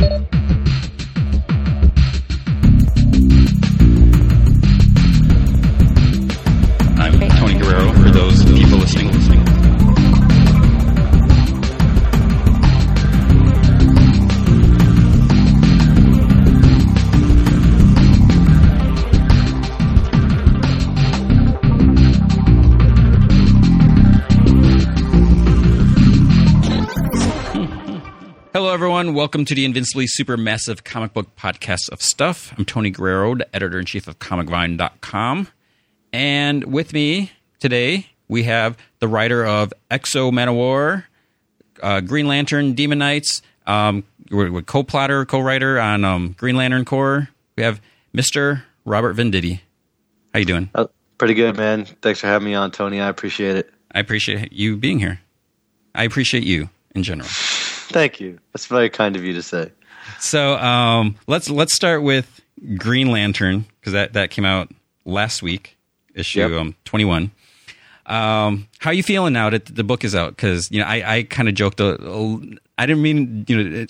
I'm Welcome to the Invincibly Supermassive Comic Book Podcast of Stuff. I'm Tony Guerrero, the editor in chief of ComicVine.com. And with me today, we have the writer of X-O Manowar, uh, Green Lantern, Demon Knights, um, we're, we're co-plotter, co-writer on um, Green Lantern Corps. We have Mr. Robert Venditti. How you doing? Uh, pretty good, man. Thanks for having me on, Tony. I appreciate it. I appreciate you being here. I appreciate you in general. Thank you. That's very kind of you to say. So um, let's let's start with Green Lantern because that, that came out last week, issue Yep. um, twenty one. Um, how are you feeling now that the book is out? Because you know I, I kind of joked. A- I didn't mean you know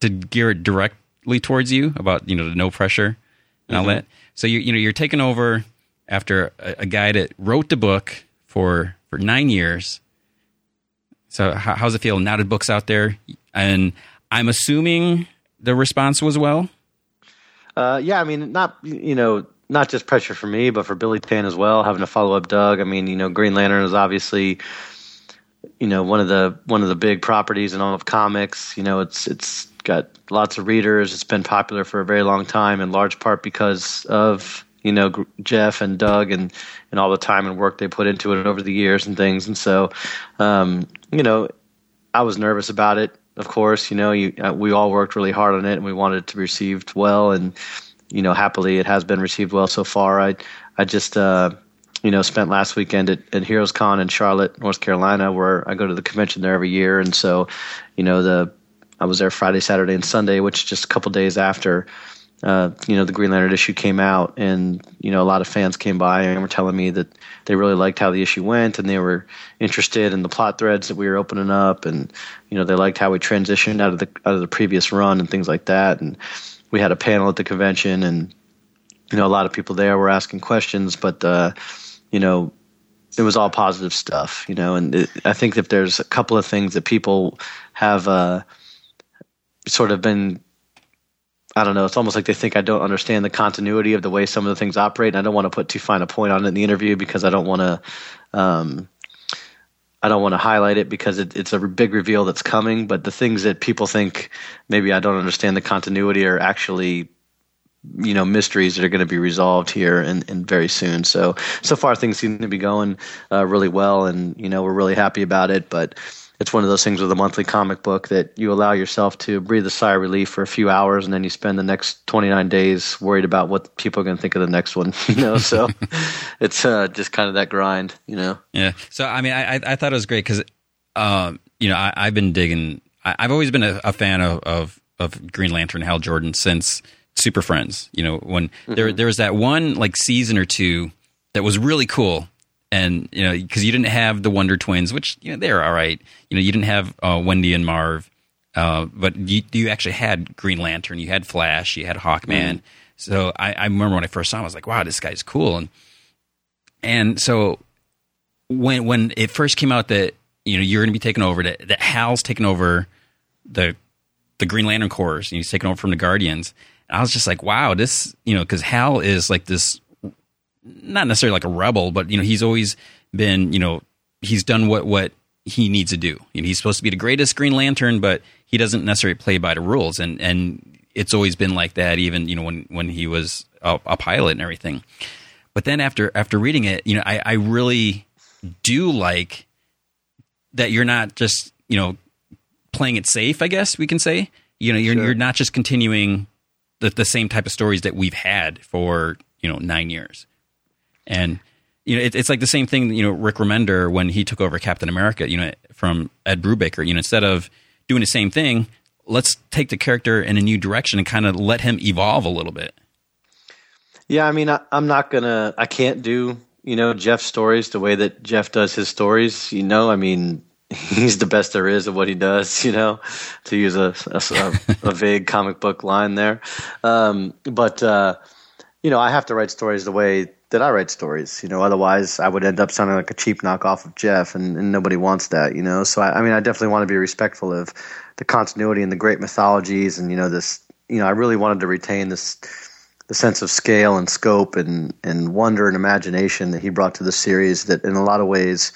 to gear it directly towards you about you know the no pressure and all that. So you you know you're taking over after a, a guy that wrote the book for for nine years. So how, how's it feel that book's out there? And I'm assuming the response was well. Uh, yeah, I mean, not you know, not just pressure for me, but for Billy Tan as well, having to follow up Doug. I mean, you know, Green Lantern is obviously, you know, one of the one of the big properties in all of comics. You know, it's it's got lots of readers. It's been popular for a very long time, in large part because of you know Jeff and Doug and and all the time and work they put into it over the years and things. And so, um, you know, I was nervous about it. Of course, you know, you, uh, we all worked really hard on it, and we wanted it to be received well. And you know, happily, it has been received well so far. I I just uh, you know spent last weekend at, at Heroes Con in Charlotte, North Carolina, where I go to the convention there every year, and so you know the I was there Friday, Saturday, and Sunday, which just a couple days after uh, you know the Green Lantern issue came out, and you know a lot of fans came by and were telling me that they really liked how the issue went, and they were interested in the plot threads that we were opening up, and you know they liked how we transitioned out of the out of the previous run and things like that. And we had a panel at the convention, and you know a lot of people there were asking questions, but uh, you know it was all positive stuff, you know. And it, I think that there's a couple of things that people have uh, sort of been I don't know. It's almost like they think I don't understand the continuity of the way some of the things operate. And I don't want to put too fine a point on it in the interview because I don't want to. Um, I don't want to highlight it because it, it's a big reveal that's coming. But the things that people think maybe I don't understand the continuity are actually, you know, mysteries that are going to be resolved here and, and very soon. So so far things seem to be going uh, really well, and you know we're really happy about it. But it's one of those things with a monthly comic book that you allow yourself to breathe a sigh of relief for a few hours and then you spend the next 29 days worried about what people are going to think of the next one you know so it's uh, just kind of that grind you know Yeah. So I mean, I I, thought it was great because, um, you know, I, I've been digging. I, I've always been a, a fan of, of of Green Lantern, Hal Jordan since Super Friends. You know, when there there was that one like season or two that was really cool. And you know, because you didn't have the Wonder Twins, which you know they're all right. You know, you didn't have uh, Wendy and Marv, uh, but you you actually had Green Lantern, you had Flash, you had Hawkman. So I, I remember when I first saw him, I was like, "Wow, this guy's cool." And and so when when it first came out that you know you're going to be taking over that, that Hal's taking over the the Green Lantern Corps and he's taking over from the Guardians. And I was just like, wow, this you know because Hal is like this not necessarily like a rebel, but you know he's always been you know he's done what what he needs to do. You know, he's supposed to be the greatest Green Lantern, but he doesn't necessarily play by the rules, and and it's always been like that. Even you know when when he was a, a pilot and everything. But then after after reading it, you know, I, I really do like that you're not just you know playing it safe. I guess we can say you know you're Sure. you're not just continuing the the same type of stories that we've had for you know nine years, and you know it, it's like the same thing. You know Rick Remender when he took over Captain America, you know from Ed Brubaker. You know instead of doing the same thing, let's take the character in a new direction and kind of let him evolve a little bit. Yeah, I mean, I, I'm not gonna. I can't do you know Jeff's stories the way that Jeff does his stories. You know, I mean, he's the best there is at what he does, you know, to use a, a, a vague comic book line there. Um, but, uh, you know, I have to write stories the way that I write stories, you know, otherwise I would end up sounding like a cheap knockoff of Jeff and, and nobody wants that, you know? So, I, I mean, I definitely want to be respectful of the continuity and the great mythologies and, you know, this, you know, I really wanted to retain this, the sense of scale and scope and, and wonder and imagination that he brought to the series that in a lot of ways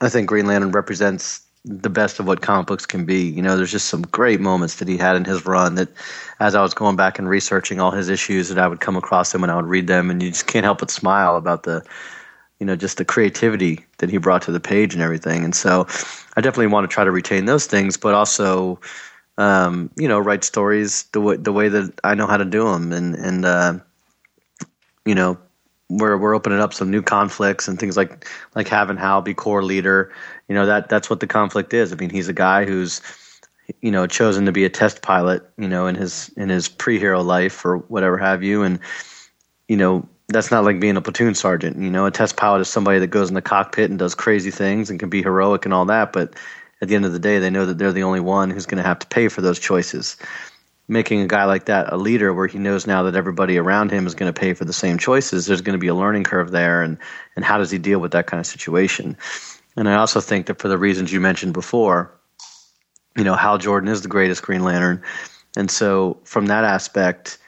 I think Green Lantern represents the best of what comic books can be. You know, there's just some great moments that he had in his run that as I was going back and researching all his issues that I would come across them and I would read them and you just can't help but smile about the you know, just the creativity that he brought to the page and everything. And so I definitely want to try to retain those things, but also um, you know, write stories the way the way that I know how to do them, and and uh, you know, we're we're opening up some new conflicts and things like like having Hal be Corps leader. You know that that's what the conflict is. I mean, he's a guy who's you know chosen to be a test pilot. You know, in his in his pre-hero life or whatever have you, and you know that's not like being a platoon sergeant. You know, a test pilot is somebody that goes in the cockpit and does crazy things and can be heroic and all that, but at the end of the day, they know that they're the only one who's going to have to pay for those choices. Making a guy like that a leader, where he knows now that everybody around him is going to pay for the same choices, there's going to be a learning curve there, and and how does he deal with that kind of situation? And I also think that for the reasons you mentioned before, you know, Hal Jordan is the greatest Green Lantern, and so from that aspect,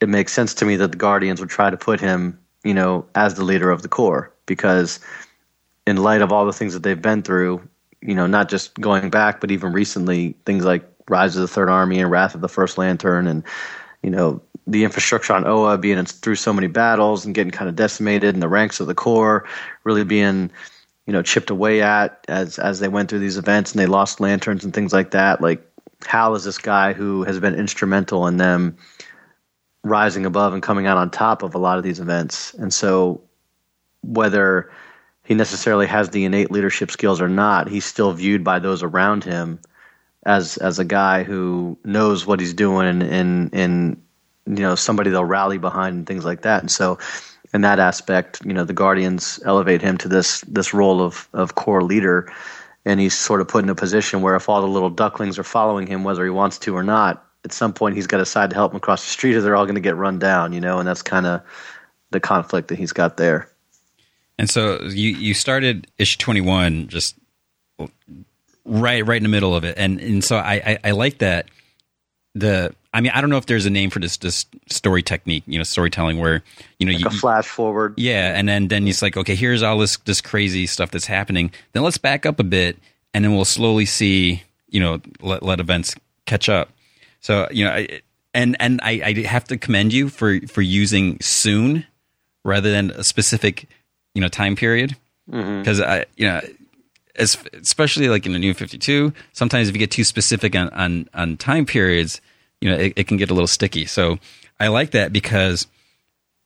it makes sense to me that the Guardians would try to put him, you know, as the leader of the Corps. Because in light of all the things that they've been through, you know, not just going back, but even recently, things like Rise of the Third Army and Wrath of the First Lantern, and you know, the infrastructure on Oa being through so many battles and getting kind of decimated, and the ranks of the Corps really being, you know, chipped away at as as they went through these events and they lost lanterns and things like that. Like Hal is this guy who has been instrumental in them rising above and coming out on top of a lot of these events, and so whether he necessarily has the innate leadership skills or not, he's still viewed by those around him as as a guy who knows what he's doing and and, and you know somebody they'll rally behind and things like that. And so, in that aspect, you know, the Guardians elevate him to this this role of of Corps leader, and he's sort of put in a position where if all the little ducklings are following him, whether he wants to or not, at some point he's got to decide to help them across the street, or they're all going to get run down. You know, and that's kind of the conflict that he's got there. And so you you started issue twenty one just right right in the middle of it, and and so I I, I like that the I mean I don't know if there's a name for this this story technique you know storytelling where you know like you a flash forward. Yeah and then then it's like okay here's all this this crazy stuff that's happening. Then let's back up a bit and then we'll slowly see you know let let events catch up. So you know I, and and I, I have to commend you for for using soon rather than a specific you know time period. Because mm-hmm. I you know as, especially like in the new 52 sometimes if you get too specific on on, on time periods you know it, it, can get a little sticky. So i like that because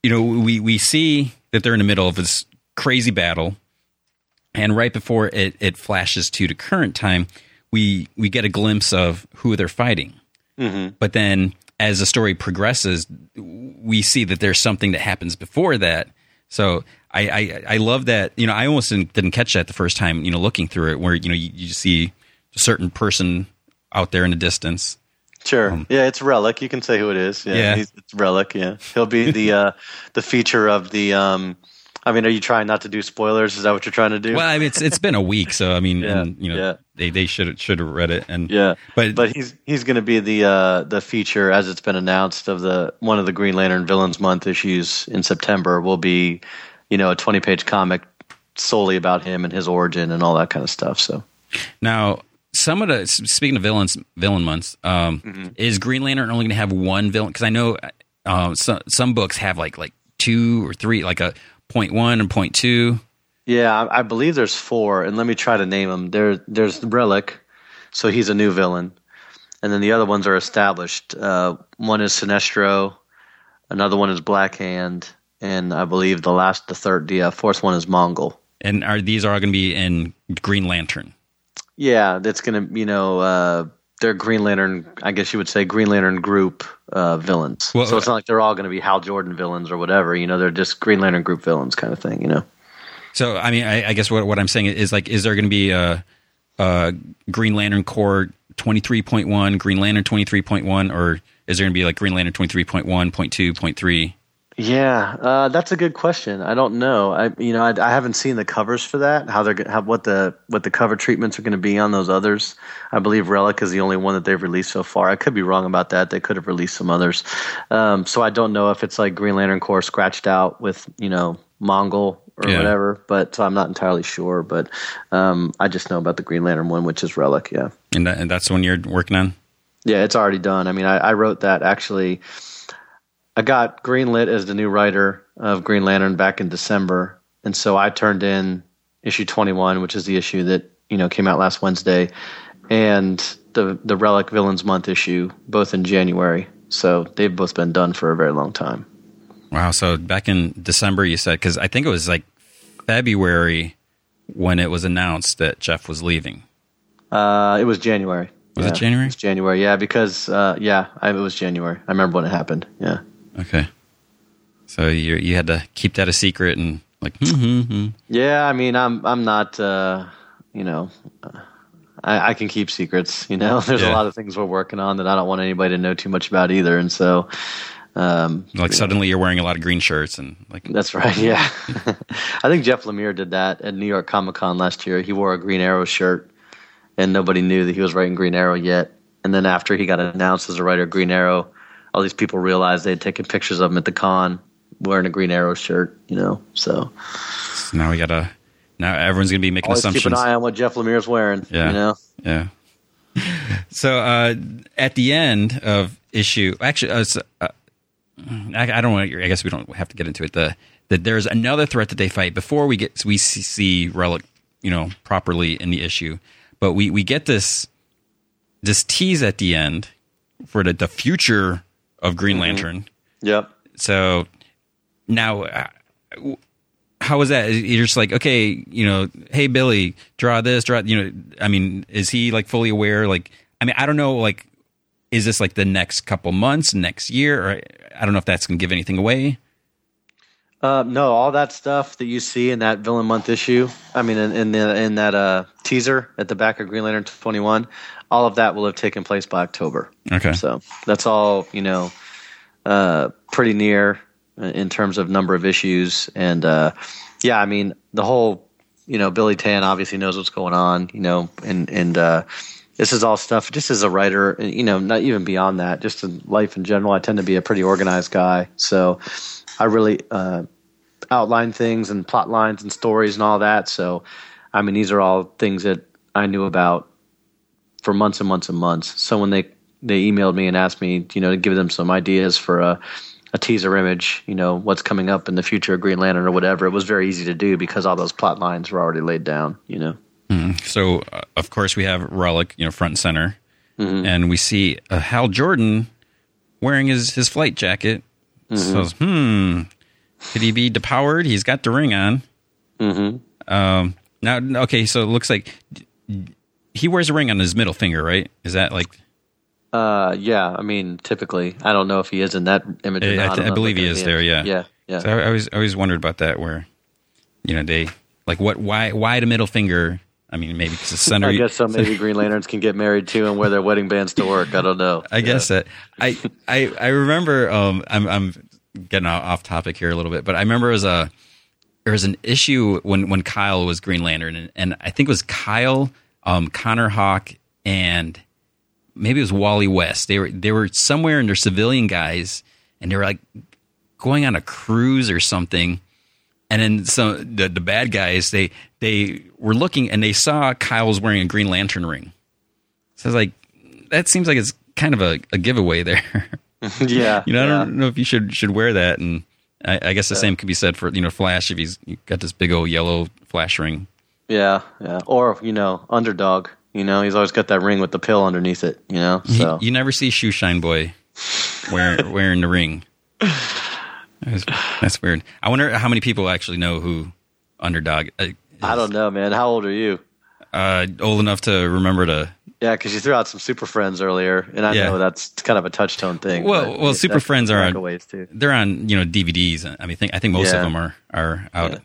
you know we we see that they're in the middle of this crazy battle and right before it, it flashes to the current time we we get a glimpse of who they're fighting. Mm-hmm. but then as the story progresses we see that there's something that happens before that. So I, I, I love that. You know, I almost didn't, didn't, catch that the first time. You know, looking through it, where you know you, you see a certain person out there in the distance. Sure. Um, yeah, it's Relic. You can say who it is. Yeah, yeah. it's Relic. Yeah, he'll be the uh, the feature of the. Um, I mean, are you trying not to do spoilers? Is that what you're trying to do? Well, I mean, it's it's been a week, so I mean, yeah, and, you know, yeah. they they should should have read it, and yeah, but but he's he's going to be the uh, the feature as it's been announced of the one of the Green Lantern Villains Month issues in September will be you know, a 20 page comic solely about him and his origin and all that kind of stuff. So now, some of the speaking of villains, villain months, um, mm-hmm. is Green Lantern only going to have one villain? Because I know uh, some some books have like like two or three, like a point one and point two. Yeah, I, I believe there's four, and let me try to name them. There, there's Relic, so he's a new villain, and then the other ones are established. Uh, one is Sinestro, another one is Black Hand, and I believe the last, the third, the uh, fourth one is Mongul. And are these are going to be in Green Lantern? Yeah, that's going to you know uh, they're Green Lantern. I guess you would say Green Lantern group uh, villains. Well, so it's not like they're all going to be Hal Jordan villains or whatever. You know, they're just Green Lantern group villains kind of thing. You know. So I mean, I, I guess what what I'm saying is like, is there going to be a uh, Green Lantern Corps 23.1, Green Lantern 23.1, or is there going to be like Green Lantern 23.1, 0.2, 0.3? Yeah, uh, that's a good question. I don't know. I you know I, I haven't seen the covers for that. How they're how, what the what the cover treatments are going to be on those others. I believe Relic is the only one that they've released so far. I could be wrong about that. They could have released some others. Um, so I don't know if it's like Green Lantern Corps scratched out with you know Mongul or Yeah. whatever. But so I'm not entirely sure. But um, I just know about the Green Lantern one, which is Relic. Yeah. And, that, and that's the one you're working on? Yeah, it's already done. I mean, I, I wrote that actually. I got greenlit as the new writer of Green Lantern back in December, and so I turned in issue 21, which is the issue that you know came out last Wednesday, and the the Relic Villains Month issue, both in January. So they've both been done for a very long time. Wow. So back in December, you said, because I think it was like February when it was announced that Jeff was leaving. Uh, it was January. Was it January? It was January, yeah, because uh, yeah, I, it was January. I remember when it happened. Yeah. Okay. So you you had to keep that a secret and like, hmm, hmm, hmm. Yeah, I mean, I'm I'm not, uh, you know, I, I can keep secrets. You know, there's Yeah. a lot of things we're working on that I don't want anybody to know too much about either, and so. Um, like suddenly you're wearing a lot of green shirts and like, that's right. Yeah, I think Jeff Lemire did that at New York Comic Con last year. He wore a Green Arrow shirt, and nobody knew that he was writing Green Arrow yet. And then after he got announced as a writer of Green Arrow, all these people realized they had taken pictures of him at the con wearing a Green Arrow shirt. You know, so now we gotta, now everyone's gonna be making always keep assumptions. an eye on what Jeff Lemire's wearing. Yeah. You know. Yeah. So uh, at the end of issue, actually, uh, so, uh, I, I don't want. I guess we don't have to get into it. The that there's another threat that they fight before we get we see, see relic, you know, properly in the issue. But we we get this this tease at the end for the the future of Green Lantern. Yep. So now, uh, how was that? You're just like, okay, you know, hey Billy, draw this, draw. You know, I mean, is he like fully aware? Like, I mean, I don't know. Like, is this like the next couple months, next year, or I don't know if that's going to give anything away. Uh, no, all that stuff that you see in that villain month issue. I mean, in, in the in that uh, teaser at the back of Green Lantern twenty one, all of that will have taken place by October. Okay. So that's all you know, uh, pretty near in terms of number of issues. And uh, yeah, I mean, the whole you know, Billy Tan obviously knows what's going on. You know, and and uh, this is all stuff. Just as a writer, you know, not even beyond that, just in life in general, I tend to be a pretty organized guy. So I really uh, outline things and plot lines and stories and all that. So, I mean, these are all things that I knew about for months and months and months. So when they they emailed me and asked me, you know, to give them some ideas for a a teaser image, you know, what's coming up in the future of Green Lantern or whatever, it was very easy to do because all those plot lines were already laid down. You know. So uh, of course we have Relic, you know, front and center, and we see uh, Hal Jordan wearing his his flight jacket. So hmm, could he be depowered? He's got the ring on. Mm-hmm. Um. Now, okay, so it looks like he wears a ring on his middle finger, right? Is that like? Uh, yeah. I mean, typically, I don't know if he is in that image. Or I- not. I th- I if believe he is there, yeah. Yeah. Yeah. So I, I always I always wondered about that. Where, you know, they like what? Why? Why the middle finger? I mean, maybe because the center. I guess so. Maybe Green Lanterns can get married too and wear their wedding bands to work. I don't know. I guess that I I I remember um I'm I'm getting off topic here a little bit, but I remember it was a there was an issue when when Kyle was Green Lantern and, and I think it was Kyle, um Connor Hawke and maybe it was Wally West. They were they were somewhere in their civilian guys and they were like going on a cruise or something. And then some the, the bad guys they they were looking and they saw Kyle was wearing a Green Lantern ring. So I was like, that seems like it's kind of a, a giveaway there. yeah. you know, I yeah. don't know if you should should wear that. And I, I guess the same could be said for you know Flash if he's got this big old yellow Flash ring. Yeah, yeah. Or you know, underdog. You know, he's always got that ring with the pill underneath it. You know, so you never see Shoe Shine Boy wearing wearing the ring. That's, that's weird. I wonder how many people actually know who Underdog. Uh, I don't know, man. How old are you? uh, old enough to remember to. Yeah, because you threw out some Super Friends earlier, and I Yeah. know that's kind of a touchtone thing. Well- well, Super Friends are on- too. They're on you know DVDs. I mean, think, I think most Yeah. of them are are out. Yeah.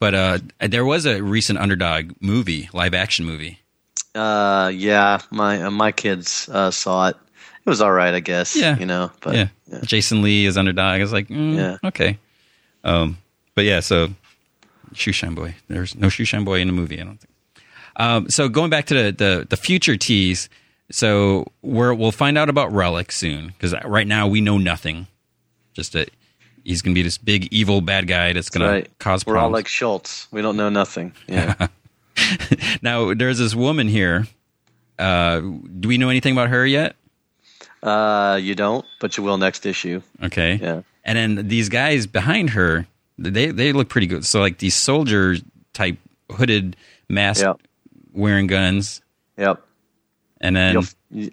But uh, there was a recent Underdog movie, live action movie. Uh, yeah, my uh, my kids uh, saw it. It was all right, I guess. Yeah. you know, but yeah. yeah. Jason Lee is underdog. I was like, mm, Yeah. okay. Um, but yeah, so Shoeshine Boy. There's no Shoeshine Boy in the movie. I don't think. Um, so going back to the the, the future tease. So we're, we'll find out about Relic soon because right now we know nothing. Just that he's going to be this big evil bad guy that's going right. to cause problems. We're all like Schultz. We don't know nothing. Yeah. now there's this woman here. Uh, do we know anything about her yet? uh, you don't, but you will next issue. Okay. Yeah. And then these guys behind her, they they look pretty good. So like these soldier type hooded mask Yep. wearing guns, Yep. and then You'll,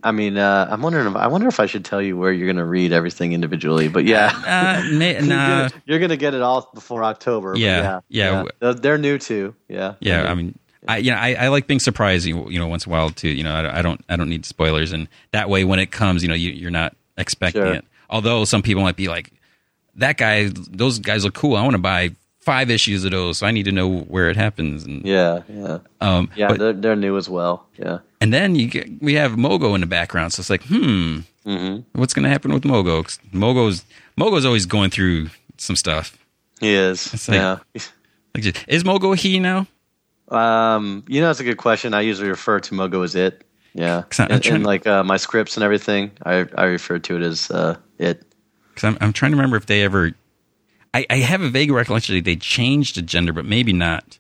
I mean, uh, I'm wondering. If, I wonder if I should tell you where you're going to read everything individually. But yeah, uh, na- you're, nah, gonna, you're gonna get it all before October. but Yeah, yeah, yeah. They're- new too. Yeah. yeah. I mean, I you know I, I like being surprised. You you know once in a while too. You know I, I don't I don't need spoilers, and that way when it comes, you know you, you're not expecting Sure. it. Although some people might be like, that guy, those guys look cool. I want to buy five issues of those, so I need to know where it happens. And yeah, yeah, um, yeah. but- they're, they're new as well. Yeah. And then you get, we have Mogo in the background, so it's like, hmm, hmm what's going to happen with Mogo? 'Cause Mogo's Mogo's always going through some stuff. He is. It's like- yeah. Like, just- is Mogo he now? Um, you know, it's a good question. I usually refer to Mogo as it. Yeah, I'm in, trying in, to- like uh, my scripts and everything, I I refer to it as uh, it. Because I'm I'm trying to remember if they ever. I, I have a vague recollection that they changed the gender, but maybe not.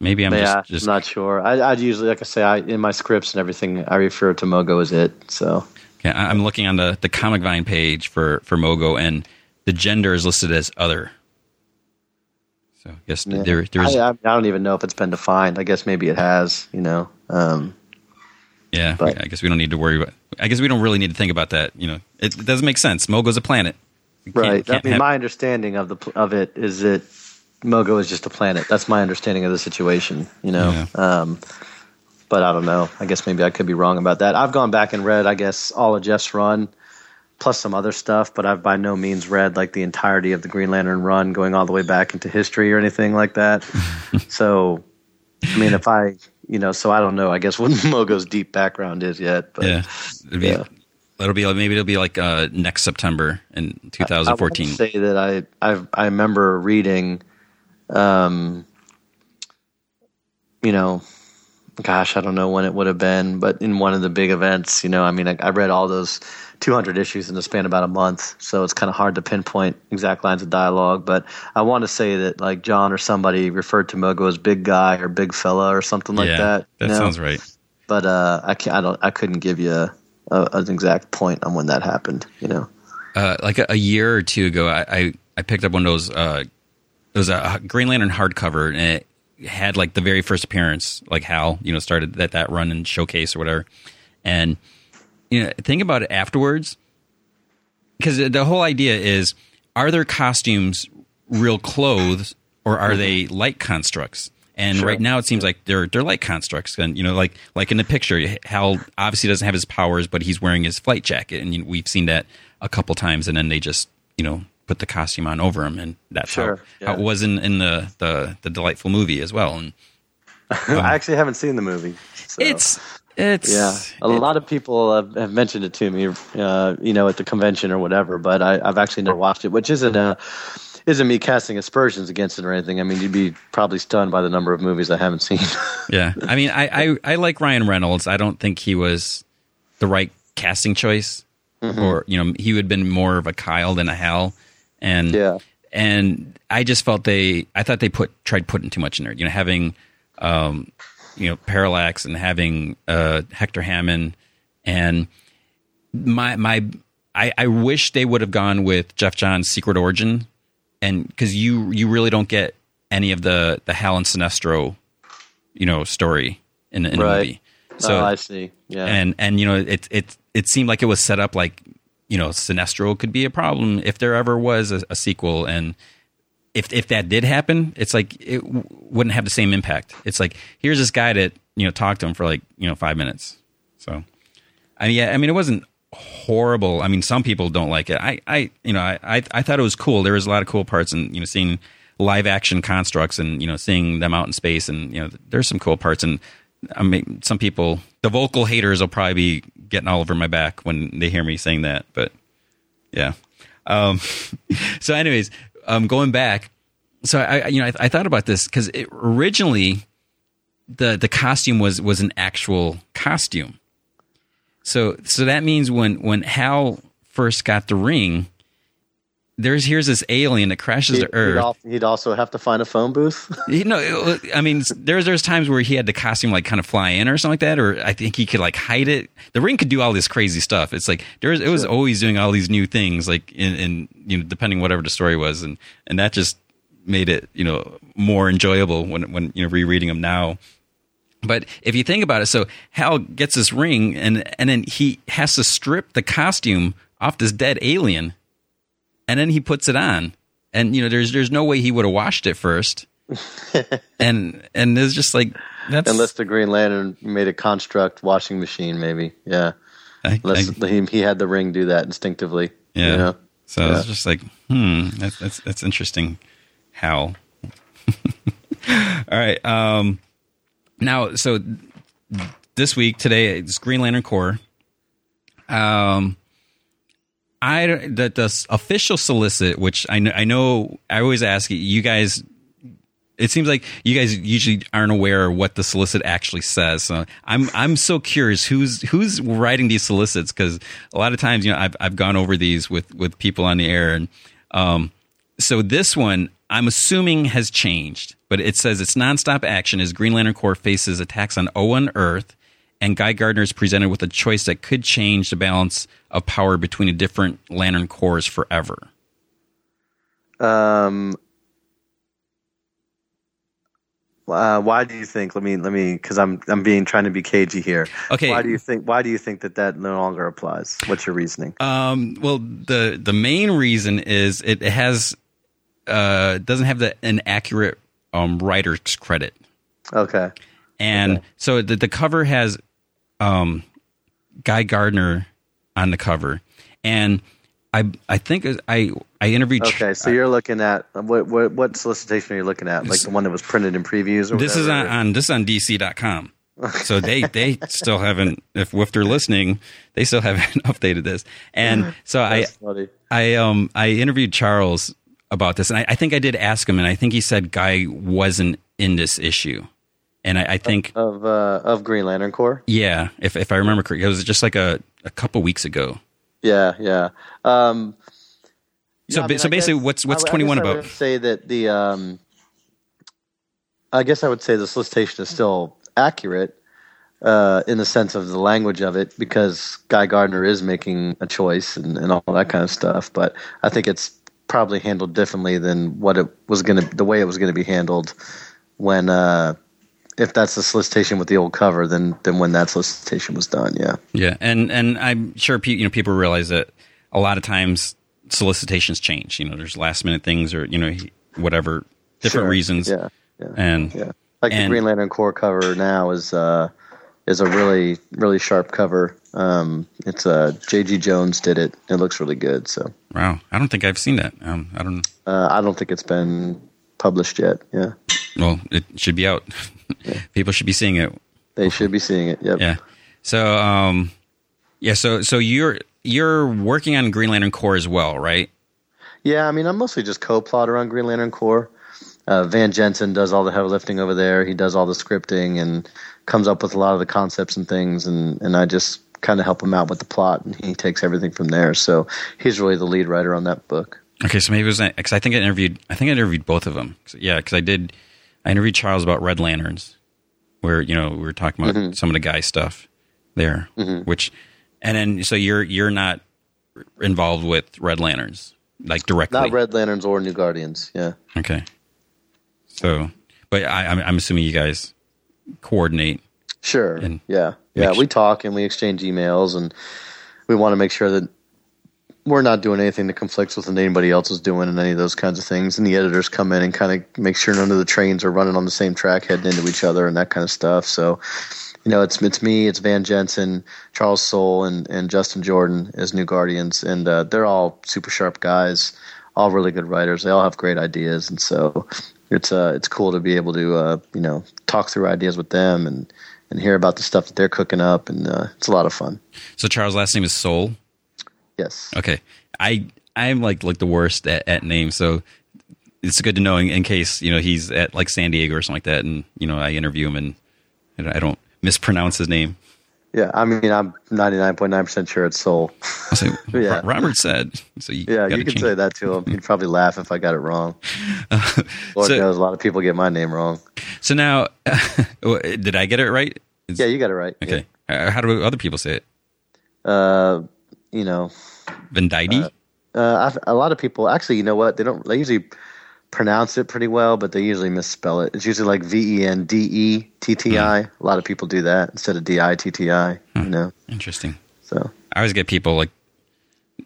Maybe I'm yeah, just just not sure. I, I'd usually, like I say, I in my scripts and everything, I refer to Mogo as it. So I- I'm looking on the the Comic Vine page for for Mogo, and the gender is listed as other. So I guess yeah. there there's I, I, I don't even know if it's been defined. I guess maybe it has. You know. Um, yeah. but- I guess we don't need to worry about. I guess we don't really need to think about that. You know, it, it doesn't make sense. Mogo's a planet. Right. I mean, have- my understanding of the of it is that Mogo is just a planet. That's my understanding of the situation. You know. Yeah. Um, but I don't know. I guess maybe I could be wrong about that. I've gone back and read, I guess, all of Jeff's run, plus some other stuff. But I've by no means read like the entirety of the Green Lantern run, going all the way back into history or anything like that. so, I mean, if I, you know, so I don't know. I guess what Mogo's deep background is yet. But Yeah, it'll be. Yeah. It'll be like maybe it'll be like uh, next September in I, I 2014. say that I I I remember reading, um, you know, gosh, I don't know when it would have been, but in one of the big events, you know, I mean, I, I read all those 200 issues in the span of about a month, so it's kind of hard to pinpoint exact lines of dialogue. But I want to say that like John or somebody referred to Mogo as big guy or big fella or something like yeah, that. that know? sounds right. But uh, I can't, I don't, I couldn't give you a, a, an exact point on when that happened. You know. Uh, like a, a year or two ago, I, I, I picked up one of those. Uh, it was a Green Lantern hardcover, and it had like the very first appearance, like Hal, you know, started that that run and showcase or whatever. And you know, think about it afterwards, because the whole idea is: are their costumes real clothes, or are they light constructs? And Sure. right now, it seems like they're they're light constructs. And you know, like like in the picture, Hal obviously doesn't have his powers, but he's wearing his flight jacket, and you know, we've seen that a couple times. And then they just you know put the costume on over him, and that's Sure, how, how it was in, in the, the the delightful movie as well. And I actually haven't seen the movie. So. it's it's Yeah, a lot of people have, have mentioned it to me, uh, you know, at the convention or whatever. But I, I've actually never watched it, which isn't uh isn't me casting aspersions against it or anything. I mean, you'd be probably stunned by the number of movies I haven't seen. Yeah, I mean, I, I I like Ryan Reynolds. I don't think he was the right casting choice, Mm-hmm. or you know, he would have been more of a Kyle than a Hal, and Yeah. and I just felt they, I thought they put tried putting too much in there. You know, having, um, you know, Parallax and having uh, Hector Hammond, and my my, I I wish they would have gone with Jeff Johns' Secret Origin, and because you you really don't get any of the the Hal and Sinestro, you know, story in, in the movie. Oh, so oh, I see. Yeah, and and you know it it it seemed like it was set up like you know Sinestro could be a problem if there ever was a, a sequel. And if if that did happen it's like it w- wouldn't have the same impact. It's like here's this guy that you know talked to him for like you know 5 minutes. So I mean yeah I mean it wasn't horrible I mean some people don't like it I I you know I I, I thought it was cool there was a lot of cool parts and you know seeing live action constructs and you know seeing them out in space and you know there's some cool parts and I mean, some people, the vocal haters, will probably be getting all over my back when they hear me saying that. But yeah. Um, so, anyways, um, going back, so I, you know, I, I thought about this because originally the the costume was was an actual costume. So, so that means when when Hal first got the ring, there's here's this alien that crashes He'd, to Earth. he'd, al- he'd also have to find a phone booth. You know, I mean, there's there's times where he had the costume like kind of fly in or something like that, or I think he could like hide it. The ring could do all this crazy stuff. It's like there was it was always doing all these new things, like in, in you know depending whatever the story was, and and that just made it you know more enjoyable when when you know rereading them now. But if you think about it, so Hal gets this ring, and and then he has to strip the costume off this dead alien, and then he puts it on, and you know there's there's no way he would have washed it first, and and it's just like that's Unless the Green Lantern made a construct washing machine, maybe. Yeah. I- Unless I- he, he had the ring do that instinctively. yeah. You know? So Yeah. it's just like hmm, that's that's that's interesting. Hal. All right. Um, now, so this week today it's Green Lantern Corps. Um, I the, the official solicit, which I know, I know, I always ask you, guys. It seems like you guys usually aren't aware what the solicit actually says. So I'm I'm so curious who's who's writing these solicits because a lot of times you know I've I've gone over these with with people on the air and um so this one I'm assuming has changed, but it says it's nonstop action as Green Lantern Corps faces attacks on Oa and Earth, and Guy Gardner is presented with a choice that could change the balance of power between the different Lantern Corps forever. Um, uh, why do you think? Let me let me because I'm I'm being trying to be cagey here. Okay. Why do you think? Why do you think that that no longer applies? What's your reasoning? Um, well, the the main reason is it has uh, doesn't have the an accurate um, writer's credit. Okay. and so the the cover has um, Guy Gardner on the cover, and I I think I I interviewed. Okay. So you're looking at what what what solicitation are you looking at? Like the one that was printed in previews. Or this is on, on this is on DC.com. So they they still haven't if if they're listening, they still haven't updated this. And so I funny. I um I interviewed Charles about this, and I, I think I did ask him, and I think he said Guy wasn't in this issue, and I, I think of uh, of Green Lantern Corps. yeah, if if I remember correctly, it was just like a a couple weeks ago. Yeah, yeah. Um, So I mean, so basically, guess- what's what's twenty one about? would say that the um, I guess I would say the solicitation is still accurate uh, in the sense of the language of it because Guy Gardner is making a choice and, and all that kind of stuff. But I think it's probably handled differently than what it was going to the way it was going to be handled when uh, if that's the solicitation with the old cover than than when that solicitation was done. Yeah. Yeah, and and I'm sure pe- you know people realize that a lot of times solicitations change. You know, there's last minute things or you know whatever different Sure. reasons. Yeah. Yeah. And Yeah, like And- the Green Lantern Corps cover now is uh, is a really really sharp cover. Um, it's uh, J.G. Jones did it. It looks really good. So wow, I don't think I've seen that. Um, I don't. uh, I don't think it's been published yet. Yeah, Well, it should be out. people should be seeing it. they should be seeing it. Yep. Yeah. So um, yeah. So so you're you're working on Green Lantern Corps as well, right? Yeah, I mean, I'm mostly just co-plotter on Green Lantern Corps. Uh, Van Jensen does all the heavy lifting over there. He does all the scripting and comes up with a lot of the concepts and things, and, and I just kind of help him out with the plot, and he takes everything from there. So he's really the lead writer on that book. Okay, so maybe it was because I think I interviewed. I think I interviewed both of them. Yeah, because I did. I interviewed Charles about Red Lanterns, where you know we were talking about mm-hmm. some of the guy stuff there, mm-hmm. which, and then so you're you're not involved with Red Lanterns like directly. Not Red Lanterns or New Guardians. Yeah. Okay. So, but I, I'm I'm assuming you guys coordinate. Sure. And yeah. Yeah. We talk and we exchange emails and we want to make sure that we're not doing anything that conflicts with what anybody else is doing and any of those kinds of things. And the editors come in and kind of make sure none of the trains are running on the same track heading into each other and that kind of stuff. So, you know, it's it's me, it's Van Jensen, Charles Soule, and, and Justin Jordan as New Guardians. And uh, they're all super sharp guys, all really good writers. They all have great ideas. And so it's uh, it's cool to be able to, uh, you know, talk through ideas with them and, and hear about the stuff that they're cooking up, and uh, it's a lot of fun. So Charles' last name is Soule. Yes. Okay. I I'm like like the worst at, at names, so it's good to know in, in, case you know he's at like San Diego or something like that, and you know I interview him and, and I don't mispronounce his name. Yeah, I mean I'm 99.9% sure it's Soule. Say, yeah. Robert said. So you yeah, you can say that to him. He'd probably laugh if I got it wrong. Uh, Lord so, knows a lot of people get my name wrong. So now, did I get it right? Is, yeah, you got it right. Okay. Yeah. Uh, how do other people say it? Uh, you know, Venditti. Uh, uh, a lot of people actually, you know what? They don't. They usually pronounce it pretty well, but they usually misspell it. It's usually like V E N D E T T I. Hmm. A lot of people do that instead of D I T T I. You know, interesting. So I always get people like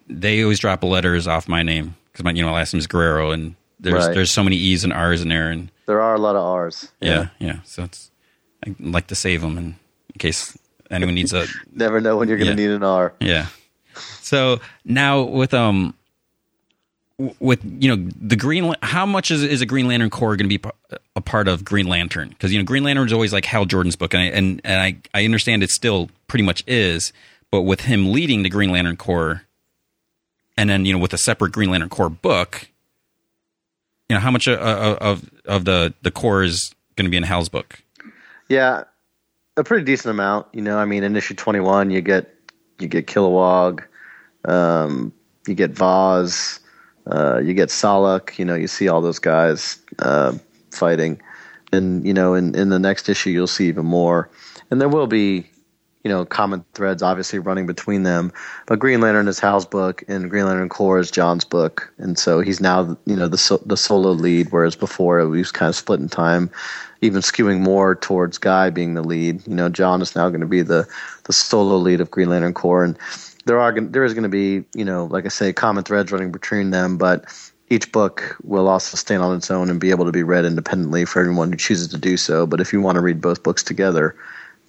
they always drop letters off my name because my you know my last name is Guerrero, and there's right. there's so many E's and R's in there, and there are a lot of R's. Yeah, yeah. yeah. So it's I like to save them in, in case anyone needs a. Never know when you're going to yeah. need an R. Yeah. So now with um with you know the green how much is, is a green lantern corps going to be a part of green lantern? Because you know green lantern is always like hal jordan's book and I, and, and I, I understand it still pretty much is but with him leading the green lantern corps and then you know with a separate green lantern corps book you know how much of of, of the the corps is going to be in hal's book? Yeah a pretty decent amount you know i mean in issue 21 you get you get kilowog um, you get Vath uh, you get Salaak, you know, you see all those guys uh, fighting, and you know, in in the next issue you'll see even more, and there will be, you know, common threads obviously running between them. But Green Lantern is Hal's book, and Green Lantern Corps is John's book, and so he's now you know the the solo lead, whereas before it was kind of split in time, even skewing more towards Guy being the lead. You know, John is now going to be the the solo lead of Green Lantern Corps, and there are there is going to be you know like I say common threads running between them, but each book will also stand on its own and be able to be read independently for everyone who chooses to do so. But if you want to read both books together,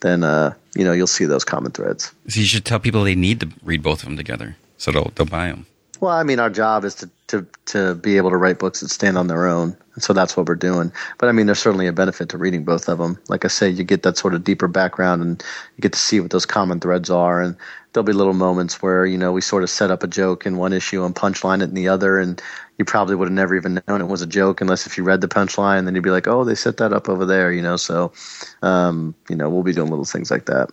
then uh, you know you'll see those common threads. So you should tell people they need to read both of them together, so they'll they'll buy them. Well, I mean, our job is to, to, to be able to write books that stand on their own. And so that's what we're doing. But I mean, there's certainly a benefit to reading both of them. Like I say, you get that sort of deeper background and you get to see what those common threads are. And there'll be little moments where, you know, we sort of set up a joke in one issue and punchline it in the other. And you probably would have never even known it was a joke unless if you read the punchline, then you'd be like, oh, they set that up over there, you know? So, um, you know, we'll be doing little things like that.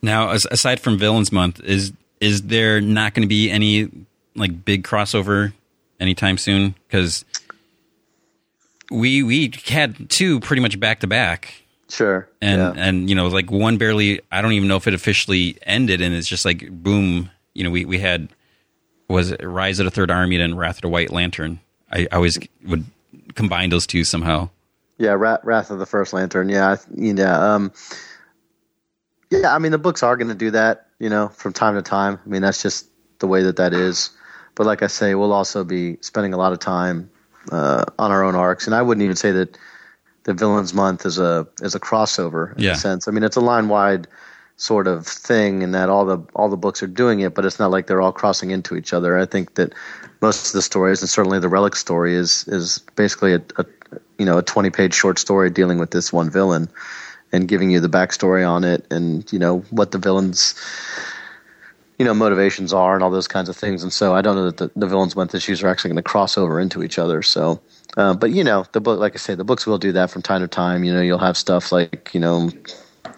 Now, aside from Villains Month, is is there not going to be any like big crossover anytime soon? Because we we had two pretty much back to back. Sure. And yeah. and you know like one barely I don't even know if it officially ended and it's just like boom, you know, we we had was it Rise of the Third Army and Wrath of the White Lantern. I, I always would combine those two somehow. Yeah, Wrath, Wrath of the First Lantern. Yeah, yeah. Um, yeah, I mean the books are going to do that, you know, from time to time. I mean that's just the way that that is. But like I say, we'll also be spending a lot of time uh, on our own arcs, and I wouldn't even say that the Villains Month is a is a crossover in yeah. a sense. I mean, it's a line wide sort of thing, in that all the all the books are doing it, but it's not like they're all crossing into each other. I think that most of the stories, and certainly the Relic story, is is basically a, a you know a twenty page short story dealing with this one villain and giving you the backstory on it, and you know what the villains you know motivations are and all those kinds of things. And so I don't know that the, the villains month issues are actually going to cross over into each other. So, uh, but you know the book, like I say, the books will do that from time to time. You know, you'll have stuff like you know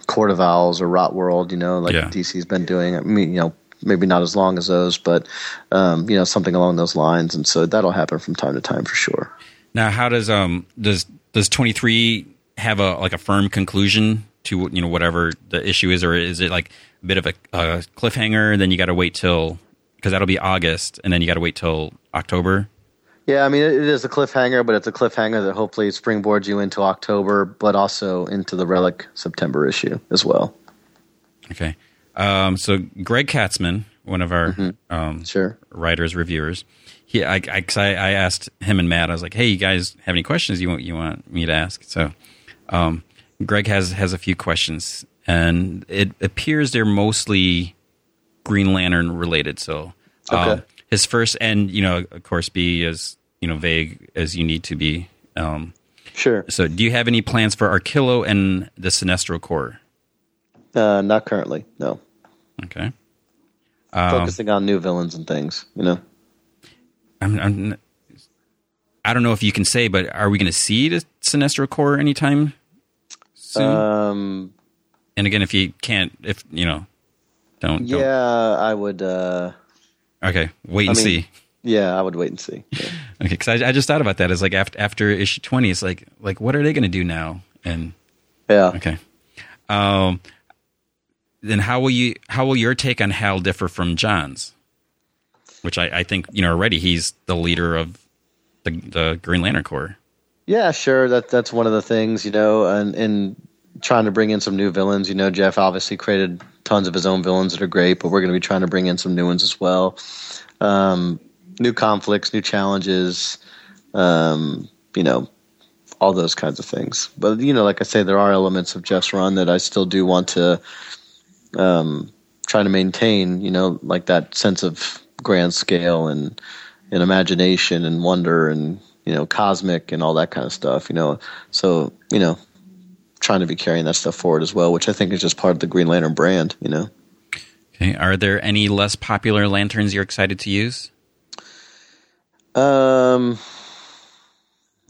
Court of Owls or Rot World. You know, like yeah. DC's been doing. I mean, you know. Maybe not as long as those, but um, you know something along those lines, and so that'll happen from time to time for sure. Now, how does um does does twenty three have a like a firm conclusion to you know whatever the issue is, or is it like bit of a, a cliffhanger. Then you got to wait till because that'll be August, and then you got to wait till October. Yeah, I mean it is a cliffhanger, but it's a cliffhanger that hopefully springboards you into October, but also into the Relic September issue as well. Okay, um, so Greg Katzman, one of our mm-hmm. um, sure writers reviewers, he I, I, I asked him and Matt, I was like, hey, you guys have any questions you want you want me to ask? So, um, Greg has has a few questions and it appears they're mostly Green Lantern related. So, um, his first, and you know, of course, be as you know vague as you need to be. Um, sure. So, do you have any plans for Arkillo and the Sinestro Corps? Uh, not currently. No. Okay. Um, Focusing on new villains and things. You know. I'm, I'm I don't know if you can say, but are we going to see the Sinestro Corps anytime soon? Um, and again, if you can't, if you know, don't. Yeah, don't. I would. Uh, okay, wait and mean, see. Yeah, I would wait and see. Yeah. okay, because I, I, just thought about that. It's like after after issue twenty, it's like like what are they going to do now? And yeah, okay. Um, then how will you how will your take on Hal differ from Johns'? Which I, I think you know already he's the leader of the the Green Lantern Corps. Yeah, sure. That that's one of the things, you know, and and trying to bring in some new villains. You know, Jeff obviously created tons of his own villains that are great, but we're going to be trying to bring in some new ones as well. Um, new conflicts, new challenges, um, you know, all those kinds of things. But you know, like I say, there are elements of Jeff's run that I still do want to um, try to maintain. You know, like that sense of grand scale and and imagination and wonder and you know cosmic and all that kind of stuff you know so you know trying to be carrying that stuff forward as well which i think is just part of the green lantern brand you know okay are there any less popular lanterns you're excited to use um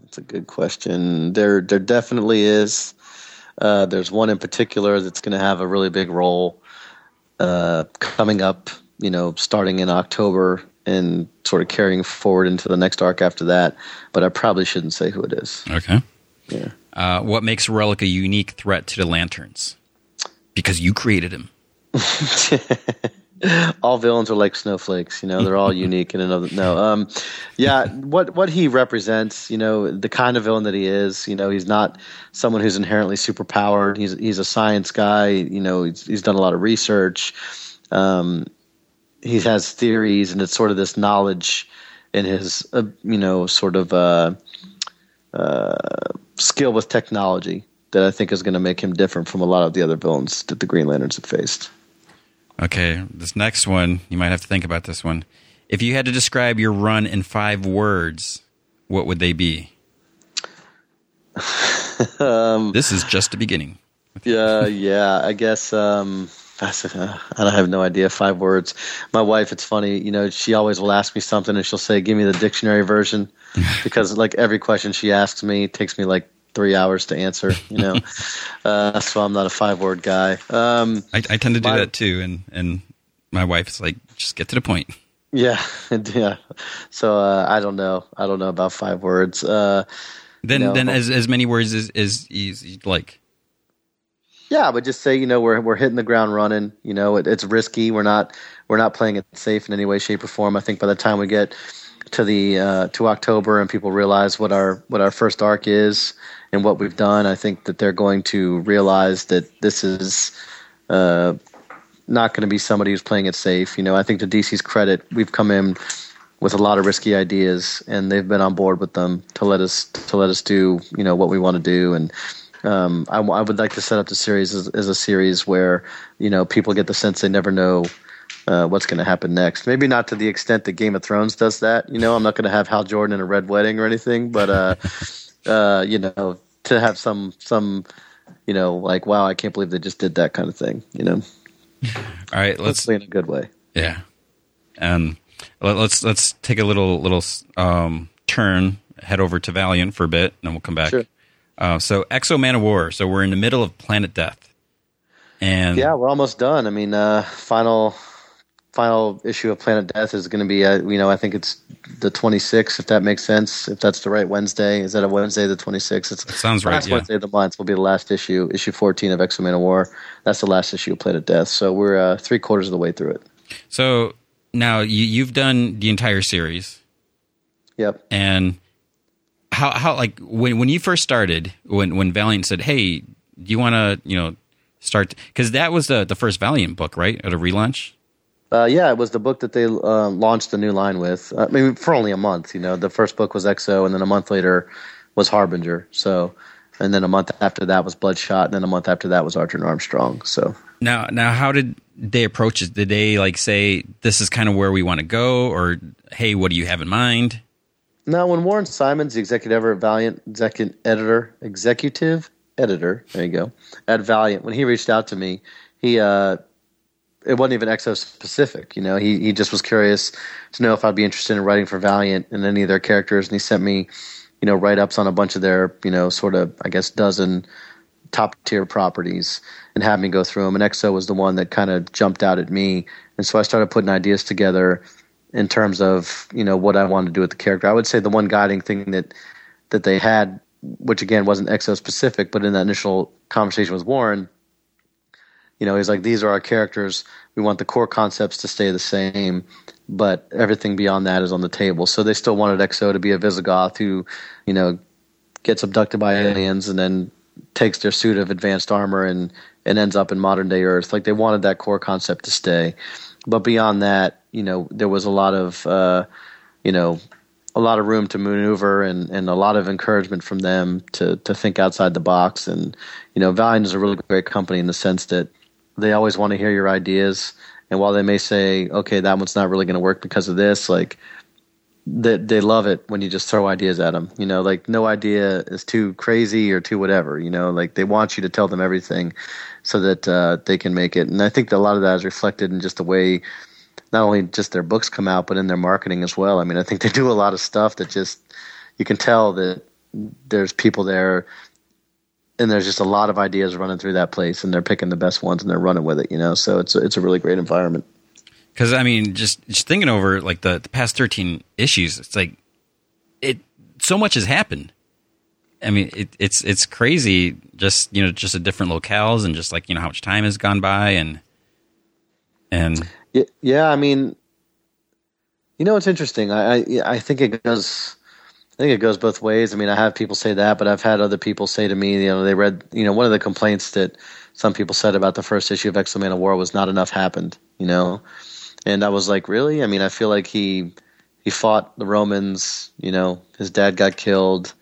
that's a good question there there definitely is uh, there's one in particular that's going to have a really big role uh, coming up you know starting in october and sort of carrying forward into the next arc after that. But I probably shouldn't say who it is. Okay. Yeah. Uh, what makes Relic a unique threat to the Lanterns? Because you created him. all villains are like snowflakes, you know. They're all unique in another. No, um, yeah. What what he represents, you know, the kind of villain that he is. You know, he's not someone who's inherently superpowered. He's he's a science guy. You know, he's he's done a lot of research. Um, he has theories, and it's sort of this knowledge in his, uh, you know, sort of uh, uh, skill with technology that I think is going to make him different from a lot of the other villains that the Green Lanterns have faced. Okay, this next one, you might have to think about this one. If you had to describe your run in five words, what would they be? um, this is just the beginning. Yeah, yeah. I guess um, I said, uh, I don't have no idea. Five words. My wife, it's funny, you know, she always will ask me something and she'll say, give me the dictionary version because like every question she asks me takes me like three hours to answer, you know? uh, so I'm not a five word guy. Um, I, I, tend to do my, that too. And, and my wife is like, just get to the point. Yeah. Yeah. So, uh, I don't know. I don't know about five words. Uh, then, you know, then as, as many words as, as, as like, yeah, but just say you know we're we're hitting the ground running. You know it, it's risky. We're not we're not playing it safe in any way, shape, or form. I think by the time we get to the uh, to October and people realize what our what our first arc is and what we've done, I think that they're going to realize that this is uh, not going to be somebody who's playing it safe. You know, I think to DC's credit, we've come in with a lot of risky ideas, and they've been on board with them to let us to let us do you know what we want to do and um, I, I, would like to set up the series as, as, a series where you know people get the sense they never know uh, what's going to happen next. Maybe not to the extent that Game of Thrones does that. You know, I'm not going to have Hal Jordan in a red wedding or anything, but uh, uh, you know, to have some some you know like wow, I can't believe they just did that kind of thing. You know. All right, let's Hopefully in a good way. Yeah, and um, let's let's take a little little um, turn, head over to Valiant for a bit, and then we'll come back. Sure. Uh, so X-O Manowar. So we're in the middle of Planet Death, and yeah, we're almost done. I mean, uh, final final issue of Planet Death is going to be, uh, you know, I think it's the 26th, if that makes sense. If that's the right Wednesday, is that a Wednesday, the 26th? It's that sounds right. Last yeah. Wednesday of the month will be the last issue, issue 14 of X-O Manowar. That's the last issue of Planet Death. So we're uh, three quarters of the way through it. So now you, you've done the entire series. Yep. And how how like when when you first started when when Valiant said, "Hey, do you want to you know start?" Because that was the the first Valiant book, right, at a relaunch. Uh, yeah, it was the book that they uh, launched the new line with. I mean, for only a month. You know, the first book was X-O, and then a month later was Harbinger. So, and then a month after that was Bloodshot, and then a month after that was Archer and Armstrong. So now, now, how did they approach it? Did they like say this is kind of where we want to go, or hey, what do you have in mind? Now, when Warren Simons, the executive editor Valiant, executive editor, executive editor, there you go, at Valiant, when he reached out to me, he uh, it wasn't even X-O specific. You know, he he just was curious to know if I'd be interested in writing for Valiant and any of their characters, and he sent me, you know, write ups on a bunch of their, you know, sort of I guess dozen top tier properties and had me go through them. And X-O was the one that kind of jumped out at me, and so I started putting ideas together in terms of you know what I wanted to do with the character. I would say the one guiding thing that that they had, which again wasn't X-O specific, but in that initial conversation with Warren you know, he's like, these are our characters. We want the core concepts to stay the same, but everything beyond that is on the table. So they still wanted X-O to be a Visigoth who, you know, gets abducted by aliens and then takes their suit of advanced armor and, and ends up in modern day Earth. Like they wanted that core concept to stay. But beyond that, you know, there was a lot of, uh, you know, a lot of room to maneuver and, and a lot of encouragement from them to, to think outside the box. And, you know, Valiant is a really great company in the sense that they always want to hear your ideas. And while they may say, okay, that one's not really going to work because of this, like they, they love it when you just throw ideas at them. You know, like no idea is too crazy or too whatever. You know, like they want you to tell them everything so that uh, they can make it. And I think a lot of that is reflected in just the way not only just their books come out, but in their marketing as well. I mean, I think they do a lot of stuff that just you can tell that there's people there and there's just a lot of ideas running through that place, and they're picking the best ones and they're running with it. You know, so it's a, it's a really great environment. Because I mean, just just thinking over like the, the past thirteen issues, it's like it so much has happened. I mean, it, it's it's crazy. Just you know, just at different locales and just like you know how much time has gone by and and yeah, yeah I mean, you know, it's interesting. I I, I think it goes I think it goes both ways. I mean, I have people say that, but I've had other people say to me, you know, they read, you know, one of the complaints that some people said about the first issue of X-O Manowar was not enough happened, you know, and I was like, really? I mean, I feel like he he fought the Romans, you know, his dad got killed,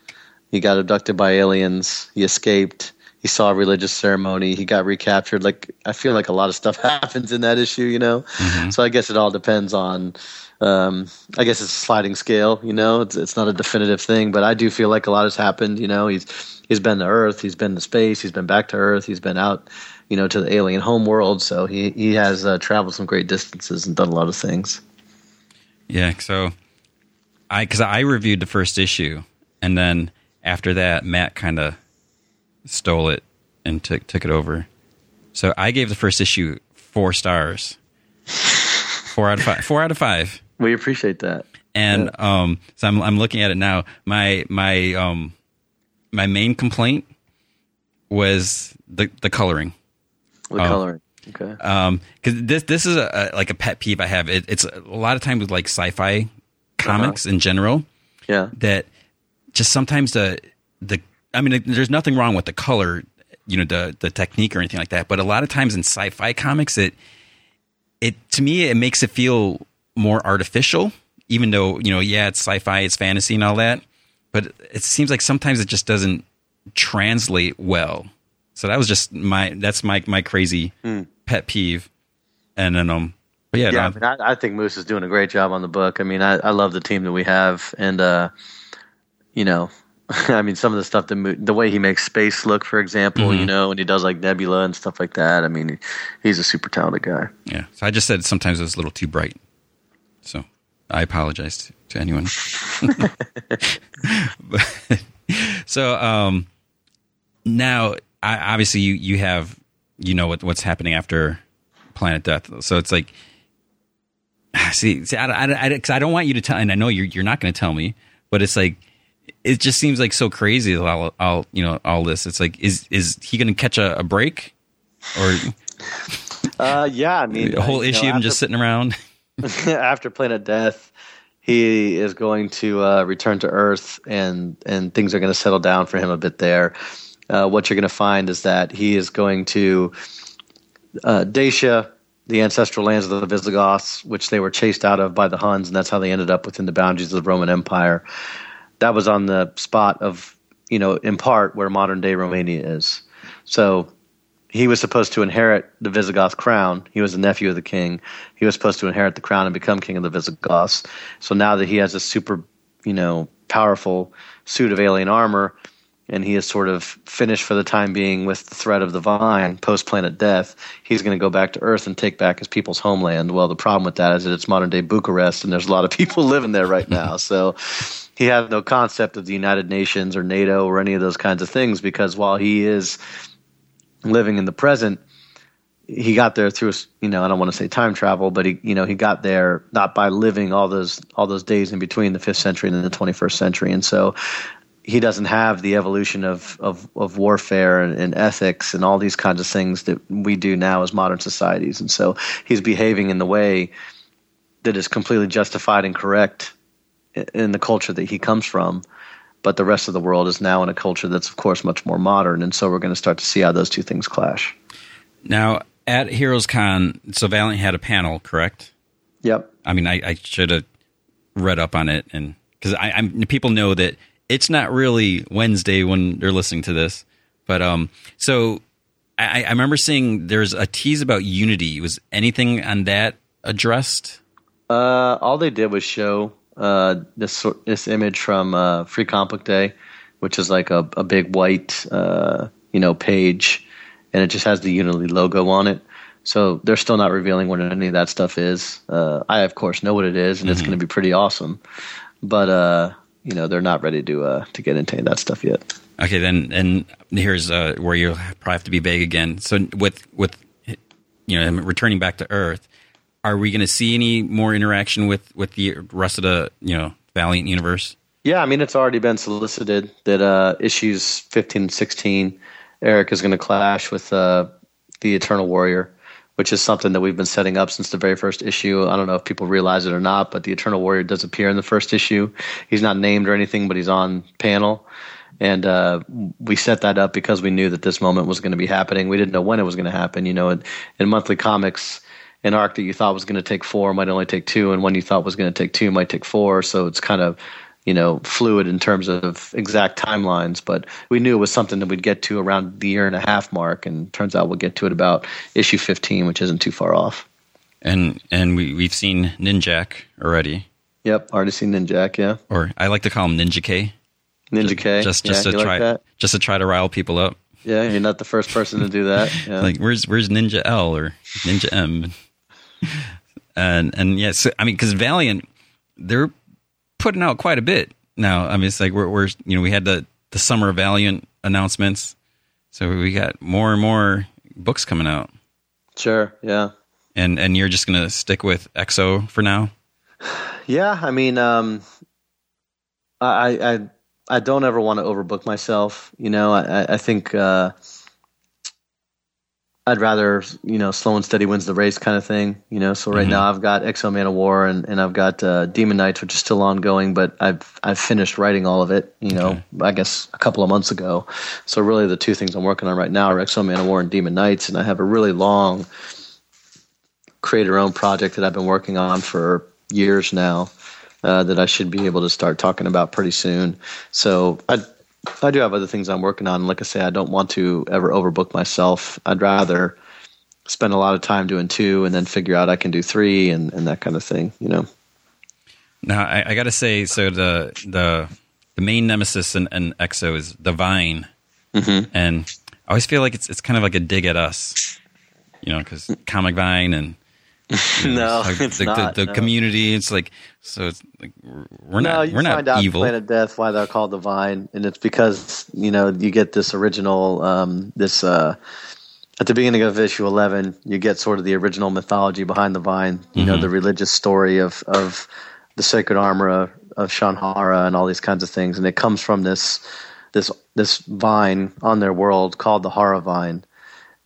he got abducted by aliens, he escaped, he saw a religious ceremony, he got recaptured. Like, I feel like a lot of stuff happens in that issue, you know. Mm-hmm. So I guess it all depends on um, I guess it's a sliding scale. You know, it's it's not a definitive thing, but I do feel like a lot has happened. You know, he's he's been to Earth, he's been to space, he's been back to Earth, he's been out, you know, to the alien home world. So he he has uh, traveled some great distances and done a lot of things. Yeah. So I because I reviewed the first issue, and then after that, Matt kind of stole it and took took it over. So I gave the first issue four stars. Four out of five. Four out of five. We appreciate that. And yeah. um, so I'm I'm looking at it now. My my um my main complaint was the the coloring. The um, coloring. Okay. Um, because this this is a, a, like a pet peeve I have. It, it's a lot of times with like sci-fi comics uh-huh. in general. Yeah. That just sometimes the the I mean, there's nothing wrong with the color, you know, the the technique or anything like that. But a lot of times in sci-fi comics, it it to me it makes it feel more artificial, even though you know, yeah, it's sci-fi, it's fantasy, and all that. But it seems like sometimes it just doesn't translate well. So that was just my that's my my crazy mm. pet peeve. And then um, but yeah, yeah. I, mean, I, I, think Moose is doing a great job on the book. I mean, I, I love the team that we have, and uh, you know, I mean, some of the stuff the the way he makes space look, for example, mm-hmm. you know, and he does like Nebula and stuff like that. I mean, he's a super talented guy. Yeah. So I just said sometimes it was a little too bright. So I apologize to, to anyone. but, so um, now, I, obviously, you you have you know what what's happening after Planet Death. So it's like, see, see, I, I, I, I don't want you to tell, and I know you're you're not going to tell me, but it's like it just seems like so crazy. All, all you know, all this. It's like, is is he going to catch a, a, break, or? Uh, yeah, I mean, a whole issue know, of him just sitting around. after Planet Death, he is going to uh, return to Earth, and and things are going to settle down for him a bit there. Uh, what you're going to find is that he is going to uh, Dacia, the ancestral lands of the Visigoths, which they were chased out of by the Huns, and that's how they ended up within the boundaries of the Roman Empire that was on the spot of you know in part where modern day Romania is. So he was supposed to inherit the Visigoth crown. He was the nephew of the king. He was supposed to inherit the crown and become king of the Visigoths. So now that he has a super, you know, powerful suit of alien armor, and he is sort of finished for the time being with the threat of the vine post planet death. He's going to go back to Earth and take back his people's homeland. Well, the problem with that is that it's modern day Bucharest, and there's a lot of people living there right now. So he has no concept of the United Nations or NATO or any of those kinds of things because while he is living in the present, he got there through you know I don't want to say time travel, but he you know he got there not by living all those all those days in between the fifth century and the 21st century, and so he doesn't have the evolution of of, of warfare and, and, ethics and all these kinds of things that we do now as modern societies, and so he's behaving in the way that is completely justified and correct in the culture that he comes from. But the rest of the world is now in a culture that's, of course, much more modern, and so we're going to start to see how those two things clash. Now, at Heroes Con, so Valiant had a panel, correct? Yep. I mean, I, I should have read up on it, and because I, I'm people know that it's not really Wednesday when they're listening to this, but um, so I, I remember seeing there's a tease about Unity. Was anything on that addressed? Uh, all they did was show uh, this this image from uh, Free Comic Day, which is like a, a big white uh, you know page, and it just has the Unity logo on it. So they're still not revealing what any of that stuff is. Uh, I of course know what it is, and mm-hmm. it's going to be pretty awesome. But uh, you know they're not ready to uh, to get into that stuff yet. Okay, then and here's uh, where you'll probably have to be vague again. So with with you know returning back to Earth, are we going to see any more interaction with with the rest of the you know Valiant universe? Yeah, I mean it's already been solicited that uh, issues 15 and 16, Eric is going to clash with uh, the Eternal Warrior which is something that we've been setting up since the very first issue. I don't know if people realize it or not, but the Eternal Warrior does appear in the first issue. He's not named or anything, but he's on panel. And uh, we set that up because we knew that this moment was going to be happening. We didn't know when it was going to happen. You know, in, in monthly comics, an arc that you thought was going to take four might only take two, and one you thought was going to take two might take four. So it's kind of you know fluid in terms of exact timelines but we knew it was something that we'd get to around the year and a half mark and turns out we'll get to it about issue 15 which isn't too far off. And and we, we've seen ninjak already. Yep already seen ninjak yeah. Or i like to call him ninja k. Ninja k just just yeah, to try like just to try to rile people up. Yeah you're not the first person to do that yeah. like where's where's ninja l or ninja m and and yes yeah, so, i mean because valiant they're putting out quite a bit now. I mean, it's like we're, we're you know we had the the summer Valiant announcements, so we got more and more books coming out. Sure. Yeah. And and you're just gonna stick with X-O for now. Yeah, I mean, um, I I I don't ever want to overbook myself. You know, I I think. Uh, I'd rather you know slow and steady wins the race kind of thing. You know, so right mm-hmm. now I've got X-O Manowar and, and I've got uh, Demon Knights, which is still ongoing, but I've I've finished writing all of it. You know, okay. I guess a couple of months ago. So really, the two things I'm working on right now are X-O Manowar and Demon Knights, and I have a really long creator-owned project that I've been working on for years now. Uh, that I should be able to start talking about pretty soon. So I I do have other things I'm working on. Like I say, I don't want to ever overbook myself. I'd rather spend a lot of time doing two and then figure out I can do three and, and that kind of thing, you know. Now I, I got to say, so the the the main nemesis in, in X-O is the Vine, mm-hmm. and I always feel like it's it's kind of like a dig at us, you know, because Comic Vine and no, like it's the, not, the, the no. community. It's like so. It's like we're no, not. we're not out evil. Planet Death why they're called the Vine, and it's because you know you get this original um, this uh, at the beginning of issue eleven. You get sort of the original mythology behind the Vine. You mm-hmm. know the religious story of of the sacred armor of, of Shanhara and all these kinds of things, and it comes from this this this vine on their world called the Hara Vine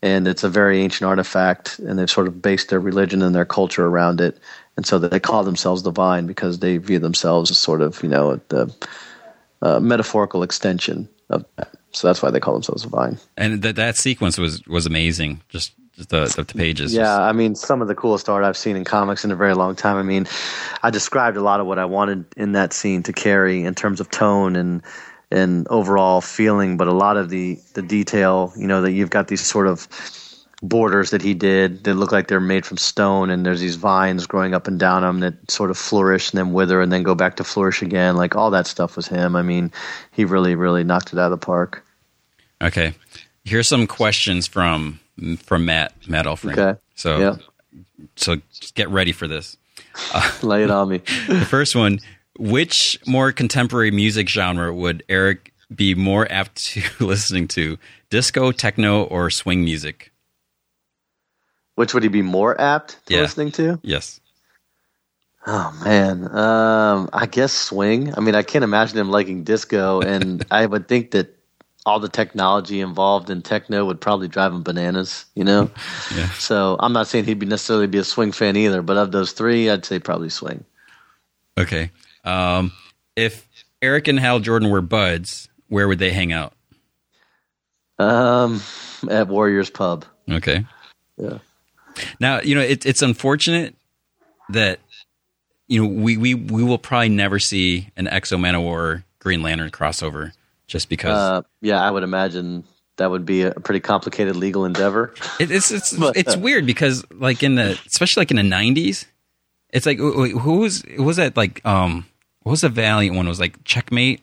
and it's a very ancient artifact, and they've sort of based their religion and their culture around it, and so they call themselves divine because they view themselves as sort of you know the uh, metaphorical extension of that. So that's why they call themselves divine. And that that sequence was was amazing. Just the, the pages. Yeah, I mean, some of the coolest art I've seen in comics in a very long time. I mean, I described a lot of what I wanted in that scene to carry in terms of tone and and overall feeling, but a lot of the the detail, you know, that you've got these sort of borders that he did that look like they're made from stone, and there's these vines growing up and down them that sort of flourish and then wither and then go back to flourish again. Like all that stuff was him. I mean, he really, really knocked it out of the park. Okay, here's some questions from from Matt Matt Elfring. Okay. So Yeah. so get ready for this. Lay it on me. The first one: Which more contemporary music genre would Eric be more apt to listening to? Disco, techno, or swing music? Which would he be more apt to Yeah. listening to? Yes. Oh man, um, I guess swing. I mean, I can't imagine him liking disco, and I would think that all the technology involved in techno would probably drive him bananas. You know, Yeah. so I'm not saying he'd be necessarily be a swing fan either. But of those three, I'd say probably swing. Okay. Um, if Eric and Hal Jordan were buds, where would they hang out? Um, at Warriors Pub. Okay. Yeah. Now you know it, it's unfortunate that you know we, we we will probably never see an X-O Manowar Green Lantern crossover just because Uh, yeah, I would imagine that would be a pretty complicated legal endeavor. it, it's it's but- it's weird because like in the especially like in the nineties, it's like wh- wh- who was was that like um what was the Valiant one? It was like Checkmate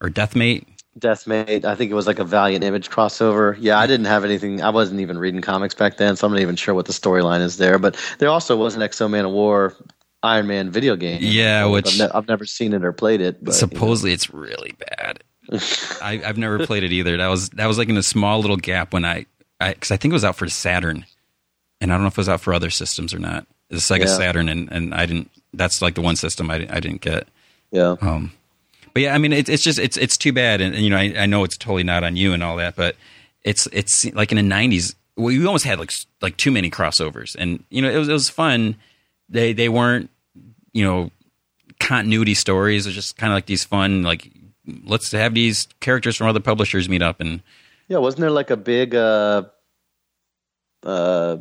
or Deathmate. Deathmate, I think it was like a Valiant Image crossover. Yeah, I didn't have anything. I wasn't even reading comics back then, so I'm not even sure what the storyline is there. But there also was an X-O Manowar Iron Man video game. Yeah, I've which- ne- I've never seen it or played it. But, you know. Supposedly it's really bad. I, I've never played it either. That was that was like in a small little gap when I because I, think it was out for Saturn, and I don't know if it was out for other systems or not. It's Sega Yeah. Saturn, and, and I didn't. That's like the one system I, I didn't get. Yeah, Um, but yeah, I mean, it's it's just it's it's too bad, and, and, you know, I, I know it's totally not on you and all that, but it's it's like in the '90s, we almost had like like too many crossovers, and you know, it was it was fun. They they weren't you know continuity stories. It was just kind of like these fun like let's have these characters from other publishers meet up and yeah. Wasn't there like a big uh, uh,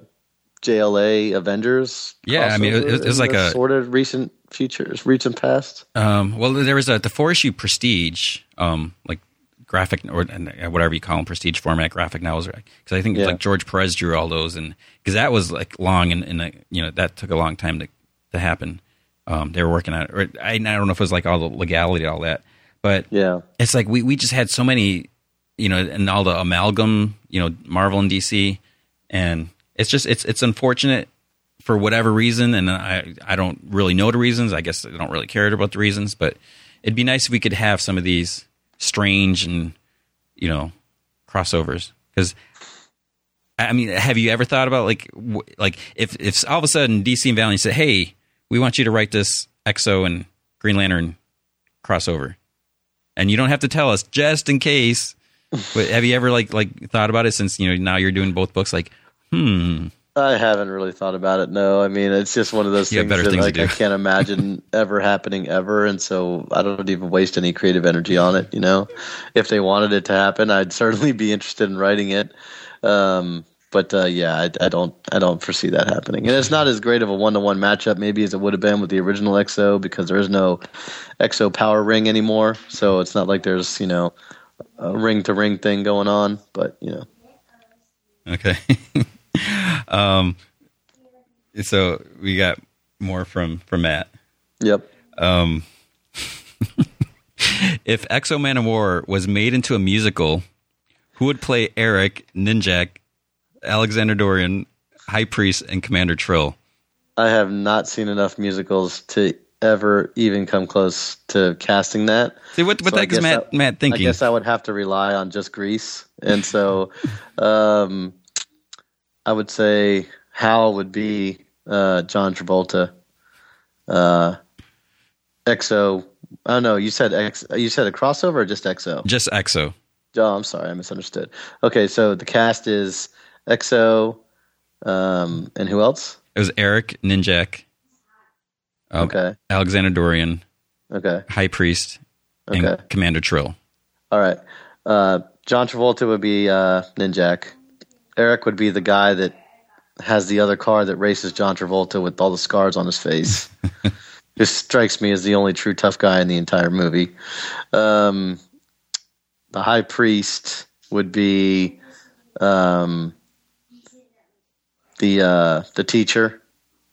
JLA Avengers? Yeah, I mean, it- it was like a- sort of recent futures, recent past. Um, well, there was a the four issue Prestige, um, like graphic or uh, whatever you call them, Prestige format graphic novels. Because I think Yeah. like George Perez drew all those, and because that was like long and, and uh, you know that took a long time to to happen. Um, they were working on it. Or, I, I don't know if it was like all the legality, all that, but Yeah, it's like we we just had so many, you know, and all the amalgam, you know, Marvel and DC, and it's just it's it's unfortunate for whatever reason, and I I don't really know the reasons. I guess I don't really care about the reasons, but it'd be nice if we could have some of these strange and you know crossovers because. I mean, have you ever thought about like, like if if all of a sudden DC and Valiant said, "Hey, we want you to write this X-O and Green Lantern crossover," and you don't have to tell us just in case. But have you ever like like thought about it since you know now you're doing both books? Like, hmm, I haven't really thought about it. No, I mean it's just one of those things that things like. I can't imagine ever happening ever, and so I don't even waste any creative energy on it. You know, if they wanted it to happen, I'd certainly be interested in writing it. Um, but uh, yeah, I, I don't I don't foresee that happening, and it's not as great of a one to one matchup maybe as it would have been with the original X-O because there is no X-O power ring anymore, so it's not like there's you know a ring to ring thing going on. But you know, okay. um, so we got more from from Matt. yep. Um, if X-O Manowar was made into a musical, who would play Eric, Ninjak, Alexander Dorian, High Priest, and Commander Trill? I have not seen enough musicals to ever even come close to casting that. See what what So heck is Matt I- Matt I guess I would have to rely on just Grease, and so um, I would say Hal would be uh, John Travolta. Uh, X-O. Oh no, you said X. You said a crossover or just X-O? Just X-O. Oh, I'm sorry, I misunderstood. Okay, so the cast is X-O, um, and who else? It was Eric, Ninjak, um, Okay, Alexander Dorian, okay, High Priest, and Okay. Commander Trill. all right. Uh, John Travolta would be uh, Ninjak. Eric would be the guy that has the other car that races John Travolta with all the scars on his face. Just strikes me as the only true tough guy in the entire movie. Um, the High Priest would be. Um, the uh, the teacher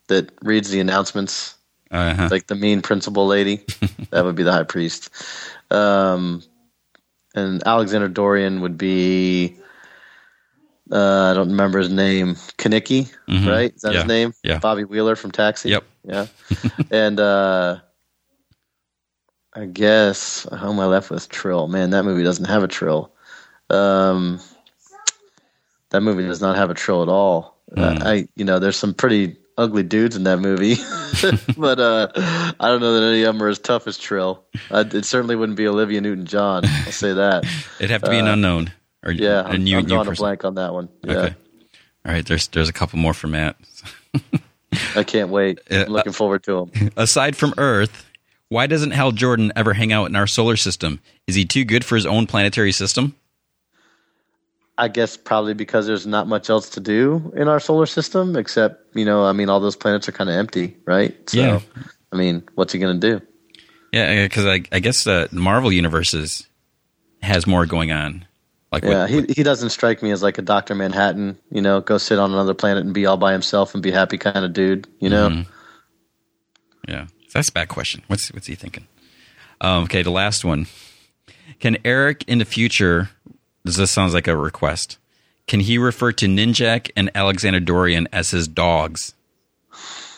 that reads the announcements, Uh-huh. like the mean principal lady. that would be the high priest. Um, and Alexander Dorian would be. Uh, I don't remember his name. Kenickie, Mhm. right? Is that Yeah. his name? Yeah. Bobby Wheeler from Taxi. Yep. Yeah. and uh, I guess how am I left with Trill? Man, that movie doesn't have a Trill. Um, that movie does not have a Trill at all. Uh, I, you know, there's some pretty ugly dudes in that movie, but uh, I don't know that any of them are as tough as Trill. Uh, it certainly wouldn't be Olivia Newton-John. I'll say that. It'd have to be an unknown or Uh, Yeah, a I'm, new, I'm new drawing a blank on that one. Yeah, Okay. All right. There's there's a couple more for Matt. I can't wait. Uh, I'm looking forward to them. Aside from Earth, why doesn't Hal Jordan ever hang out in our solar system? Is he too good for his own planetary system? I guess probably because there's not much else to do in our solar system except, you know, I mean, all those planets are kind of empty, right? So, Yeah. I mean, what's he going to do? Yeah, because I, I guess the Marvel universes has more going on. Like Yeah, what, he he doesn't strike me as like a Doctor Manhattan, you know, go sit on another planet and be all by himself and be happy kind of dude, you know. Mm-hmm. yeah, that's a bad question. What's what's he thinking? Um, okay, the last one. Can Eric in the future? This this sounds like a request. Can he refer to Ninjak and Alexander Dorian as his dogs?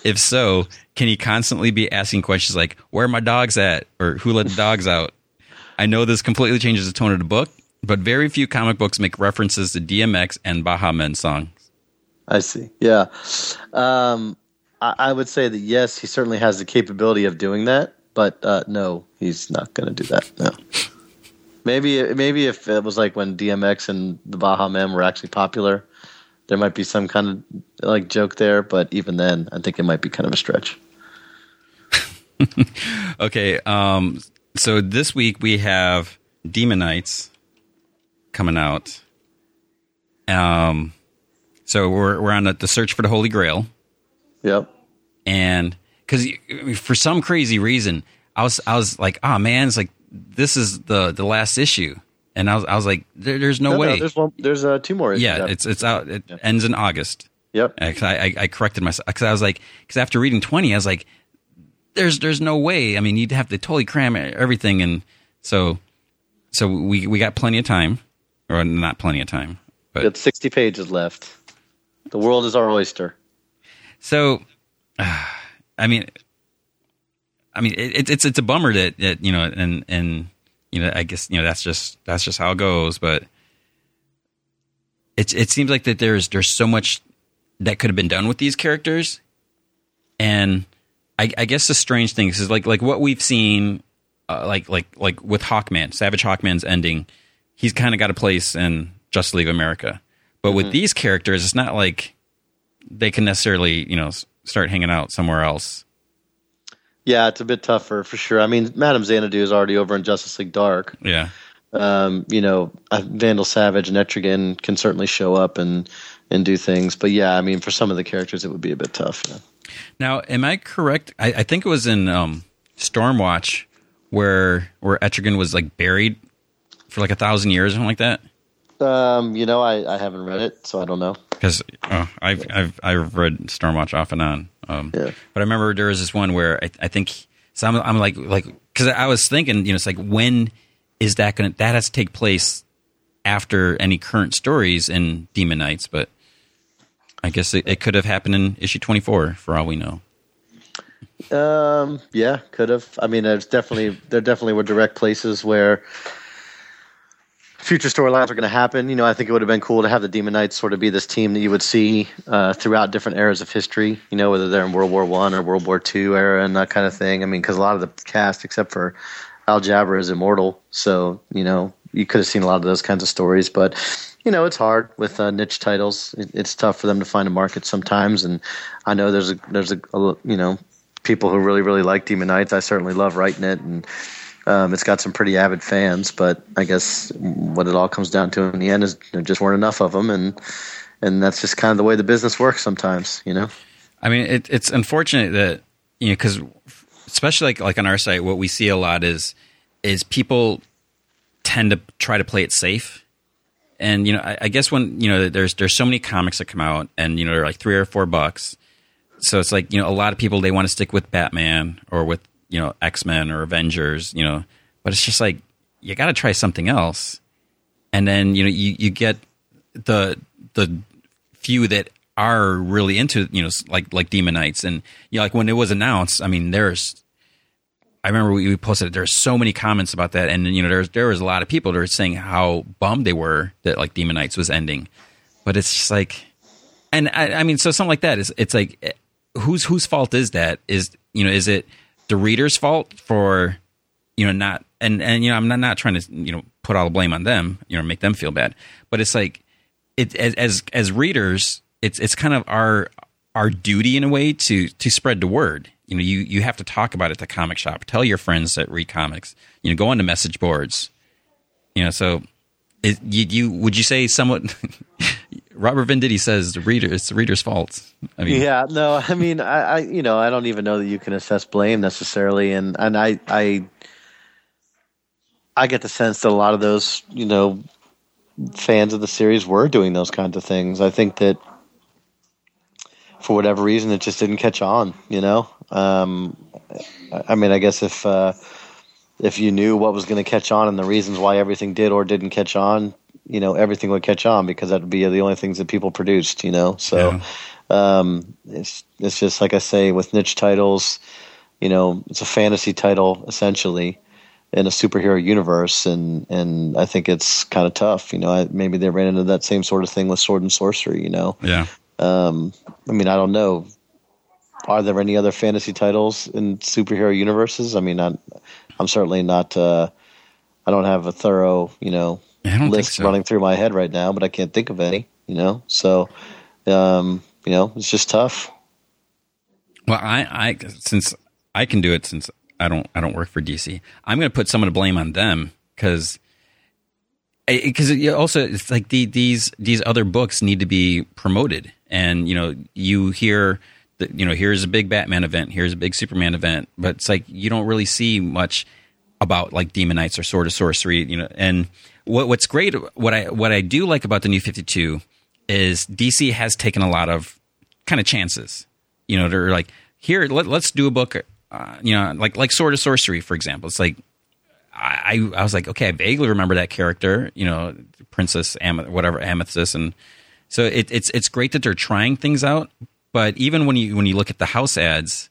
If so, can he constantly be asking questions like "Where are my dogs at?" or "Who let the dogs out?" I know this completely changes the tone of the book, but very few comic books make references to DMX and Baha Men songs. I see. Yeah, um, I, I would say that yes, he certainly has the capability of doing that, but uh, no, he's not going to do that. No. Maybe maybe if it was like when DMX and the Baha Men were actually popular, there might be some kind of like joke there. But even then, I think it might be kind of a stretch. Okay, um, so this week we have Demon Knights coming out. Um, so we're we're on the, the search for the Holy Grail, Yep. and because for some crazy reason, I was I was like, oh man, it's like this is the the last issue, and I was I was like, there, there's no, No, way. no, there's one. There's uh, two more. issues yeah, it's it's out. It ends in August. yep. I, I, I corrected myself because I was like, because after reading twenty, I was like, there's there's no way. I mean, you'd have to totally cram everything, and so so we we got plenty of time, or not plenty of time, We but got 60 pages left. The world is our oyster. so I mean, I mean, it, it's it's a bummer that, that you know, and and you know, I guess you know that's just that's just how it goes, but. It, it seems like that there's there's so much that could have been done with these characters, and I, I guess the strange thing is like like what we've seen, uh, like like like with Hawkman, Savage Hawkman's ending, he's kind of got a place in Justice League of America, but with these characters, it's not like they can necessarily you know start hanging out somewhere else. Yeah, it's a bit tougher for sure. I mean, Madame Xanadu is already over in Justice League Dark. Yeah, Um, you know, uh, Vandal Savage and Etrigan can certainly show up and and do things. But yeah, I mean, for some of the characters, it would be a bit tough. Yeah. Now, am I correct? I, I think it was in um, Stormwatch where where Etrigan was like buried for like a thousand years or something like that. Um, you know, I, I haven't read it, so I don't know. because oh, I've I've I've read Stormwatch off and on. Um, Yeah. But I remember there was this one where I, I think so. I'm, I'm like like because I was thinking, you know, it's like when is that going to that has to take place after any current stories in Demon Knights, but I guess it, it could have happened in issue 24 for all we know. Um, yeah, could have. I mean, there's definitely there definitely were direct places where future storylines are going to happen. You know, I think it would have been cool to have the Demon Knights sort of be this team that you would see uh, throughout different eras of history. You know, whether they're in World War One or World War Two era and that kind of thing. I mean, because a lot of the cast, except for Al Jabra, is immortal. So you know, you could have seen a lot of those kinds of stories, but. You know, it's hard with uh, niche titles. It, it's tough for them to find a market sometimes, and I know there's a there's a, a you know people who really really like Demon Knights. I certainly love writing it, and um, it's got some pretty avid fans. But I guess what it all comes down to in the end is there just weren't enough of them, and and that's just kind of the way the business works sometimes. You know. I mean, it, it's unfortunate that you know because especially like like on our site, what we see a lot is is people tend to try to play it safe, and you know, I, I guess when you know, there's there's so many comics that come out, and you know, they're like three or four bucks. So it's like you know, a lot of people they want to stick with Batman or with you know X Men or Avengers, you know, but it's just like you got to try something else, and then you know, you you get the the few that are really into you know like like Demon Knights, and you know, like when it was announced, I mean, there's I remember we, posted there's so many comments about that, and you know there's there was a lot of people that were saying how bummed they were that like Demon Knights was ending, but it's just like, and I, I mean, so something like that is it's like eh, whose whose fault is that? Is you know is it the reader's fault for you know not and and you know I'm not not trying to you know put all the blame on them you know make them feel bad, but it's like it as as, as readers it's it's kind of our our duty in a way to to spread the word. You know you you have to talk about it at the comic shop. Tell your friends that read comics. You know go on to message boards. You know so it, you, you would you say somewhat robert venditti says the reader it's the reader's fault. I mean yeah no i mean I, I you know i don't even know that you can assess blame necessarily. And and i i i get the sense that a lot of those you know fans of the series were doing those kinds of things. I think that for whatever reason, it just didn't catch on. You know, um, I mean, I guess if uh, if you knew what was going to catch on and the reasons why everything did or didn't catch on, you know, everything would catch on because that would be the only things that people produced. You know, so yeah. um, it's it's just like I say with niche titles. You know, it's a fantasy title essentially in a superhero universe, and and I think it's kind of tough. You know, I, maybe they ran into that same sort of thing with Sword and Sorcery. You know, yeah. Um, I mean, I don't know. Are there any other fantasy titles in superhero universes? I mean, I'm, I'm certainly not. Uh, I don't have a thorough, you know, list so. running through my head right now, but I can't think of any. You know, so um, you know, it's just tough. Well, I, I since I can do it since I don't I don't work for DC, I'm going to put some of the blame on them because because also it's like the, these these other books need to be promoted and you know you hear that you know here's a big batman event here's a big superman event but it's like you don't really see much about like demon knights or sword of sorcery you know and what, what's great what i what i do like about the new 52 is dc has taken a lot of kind of chances you know they're like here let, us do a book uh, you know like like sword of sorcery for example it's like I, I was like, okay, I vaguely remember that character, you know, Princess Am- whatever Amethyst, and so it, it's it's great that they're trying things out. But even when you when you look at the house ads,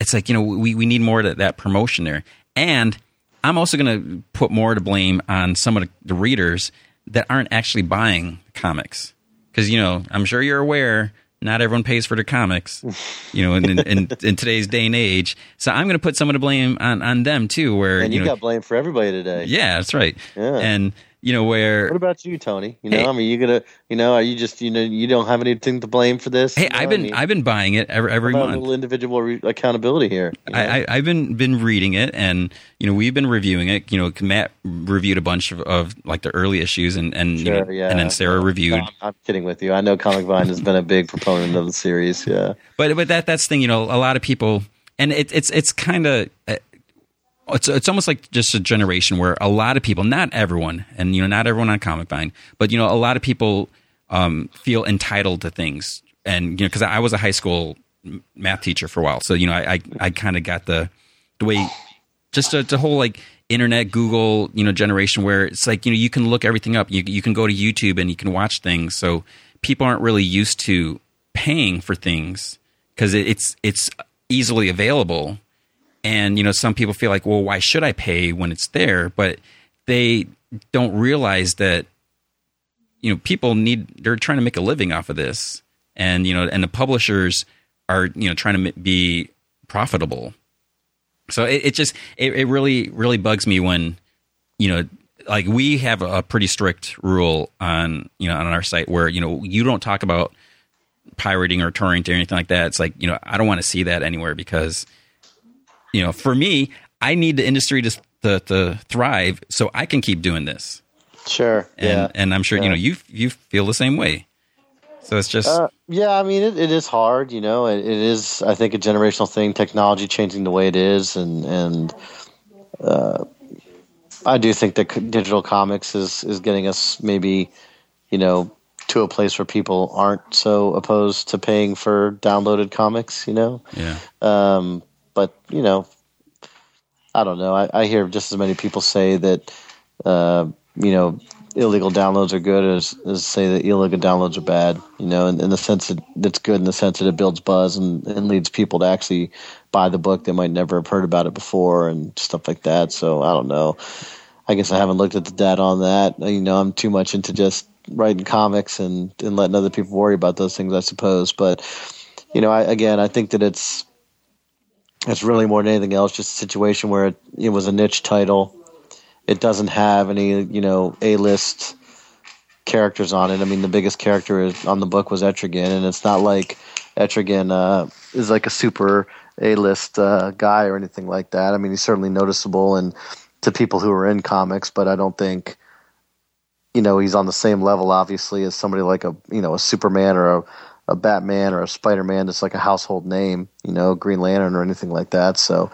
it's like you know we we need more of that promotion there. And I'm also going to put more to blame on some of the, readers that aren't actually buying comics because you know I'm sure you're aware not everyone pays for their comics, you know, in, in, in, in today's day and age. So I'm going to put some of the blame on, on them too. Where and you, you know, got blame for everybody today. Yeah, that's right. Yeah. And you know where what about you tony? You know hey, i mean you gonna you know are you just you know you don't have anything to blame for this? Hey you know? i've been I mean, i've been buying it every, every month a little individual re- accountability here you know? I, I have been been reading it and you know we've been reviewing it. You know matt reviewed a bunch of, of like the early issues and and sure, you know, yeah. and then sarah reviewed no, I'm, kidding with you. I know comic vine has been a big proponent of the series yeah. But but that that's the thing you know a lot of people and it, it's it's kind of uh, it's it's almost like just a generation where a lot of people, not everyone, and you know, not everyone on Comic Vine, but you know, a lot of people um, feel entitled to things, and you know, because I was a high school math teacher for a while, so you know, I I, I kind of got the the way just the, the whole like internet Google you know generation where it's like you know you can look everything up, you you can go to YouTube and you can watch things, so people aren't really used to paying for things because it, it's it's easily available and you know, some people feel like, well, why should I pay when it's there? But they don't realize that you know people need they're trying to make a living off of this, and you know, and the publishers are you know trying to be profitable. So it, it just it, it really really bugs me when you know like we have a pretty strict rule on you know on our site where you know you don't talk about pirating or torrenting or anything like that. It's like you know I don't want to see that anywhere because you know, for me, I need the industry to, to, to thrive so I can keep doing this. Sure. And, yeah. and I'm sure, yeah. you know, you, you feel the same way. So it's just. Uh, yeah, I mean, it, it is hard, you know, it, it is, I think, a generational thing, technology changing the way it is. And, and, uh, I do think that digital comics is is getting us maybe, you know, to a place where people aren't so opposed to paying for downloaded comics. You know. Yeah. Um, but you know, I don't know. I, I hear just as many people say that, uh, you know, illegal downloads are good as, as say that illegal downloads are bad. You know, in, in the sense that it's good in the sense that it builds buzz and, and leads people to actually buy the book that might never have heard about it before and stuff like that. So I don't know. I guess I haven't looked at the data on that. You know, I'm too much into just writing comics and, and letting other people worry about those things, I suppose. But you know, I, again, I think that it's it's really more than anything else just a situation where it, it was a niche title. It doesn't have any, you know, A list characters on it. I mean, the biggest character is, on the book was Etrigan, and it's not like Etrigan uh, is like a super A list uh, guy or anything like that. I mean, he's certainly noticeable and to people who are in comics, but I don't think you know he's on the same level, obviously, as somebody like a you know a Superman or a a Batman or a Spider Man that's like a household name, you know, Green Lantern or anything like that. So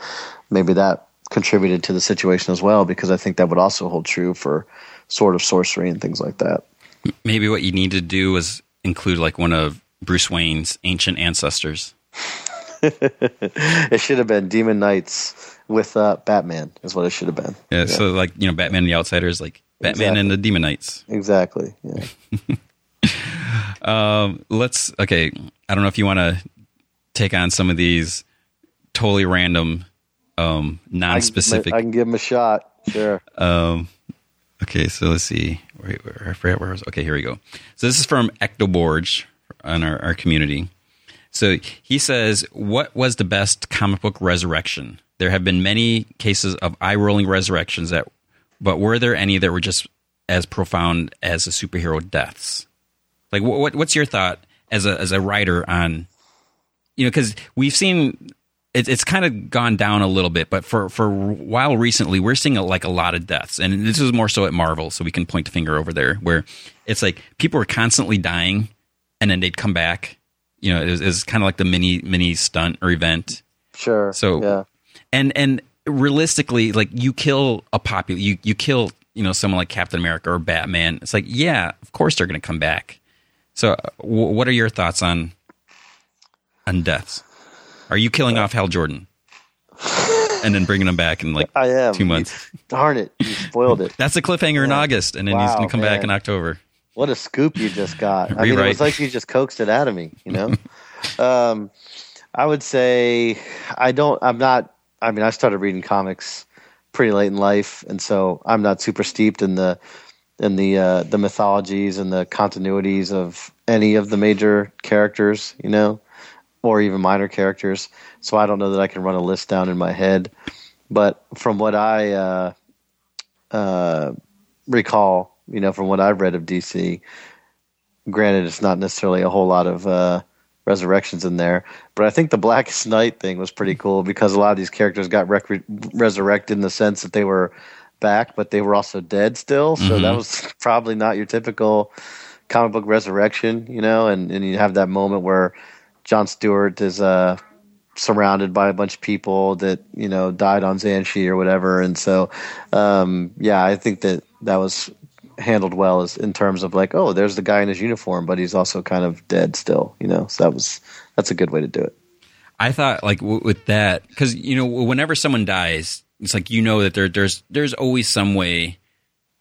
maybe that contributed to the situation as well, because I think that would also hold true for sort of Sorcery and things like that. Maybe what you need to do is include like one of Bruce Wayne's ancient ancestors. it should have been Demon Knights with uh, Batman, is what it should have been. Yeah, yeah, so like, you know, Batman and the Outsiders, like Batman exactly. and the Demon Knights. Exactly. Yeah. Um, let's okay. I don't know if you want to take on some of these totally random, um, non-specific. I can, give them a shot. Sure. um, okay, so let's see. Wait, where, I forget where I was. Okay, here we go. So this is from Ectoborge on our, our community. So he says, "What was the best comic book resurrection? There have been many cases of eye-rolling resurrections that, but were there any that were just as profound as the superhero deaths?" Like, what what's your thought as a as a writer on, you know, because we've seen it, it's kind of gone down a little bit, but for for a while recently, we're seeing a, like a lot of deaths, and this is more so at Marvel, so we can point the finger over there, where it's like people are constantly dying, and then they'd come back. You know, it was, was kind of like the mini mini stunt or event. Sure. So yeah, and and realistically, like you kill a popular, you you kill you know someone like Captain America or Batman. It's like yeah, of course they're going to come back. So, w- what are your thoughts on on deaths? Are you killing off Hal Jordan and then bringing him back in like I am. two months? Darn it, you spoiled it. That's a cliffhanger in August, and then wow, he's going to come man. back in October. What a scoop you just got! I mean, it was like you just coaxed it out of me. You know, um, I would say I don't. I'm not. I mean, I started reading comics pretty late in life, and so I'm not super steeped in the and the uh, the mythologies and the continuities of any of the major characters, you know, or even minor characters. So I don't know that I can run a list down in my head. But from what I uh, uh, recall, you know, from what I've read of DC, granted, it's not necessarily a whole lot of uh, resurrections in there, but I think the Blackest Night thing was pretty cool because a lot of these characters got rec- resurrected in the sense that they were back, but they were also dead still. So mm-hmm. that was probably not your typical comic book resurrection, you know. And and you have that moment where John Stewart is uh, surrounded by a bunch of people that you know died on Xanshi or whatever. And so, um, yeah, I think that that was handled well as in terms of like, oh, there's the guy in his uniform, but he's also kind of dead still, you know. So that was that's a good way to do it. I thought like w- with that because you know whenever someone dies, it's like you know that there, there's there's always some way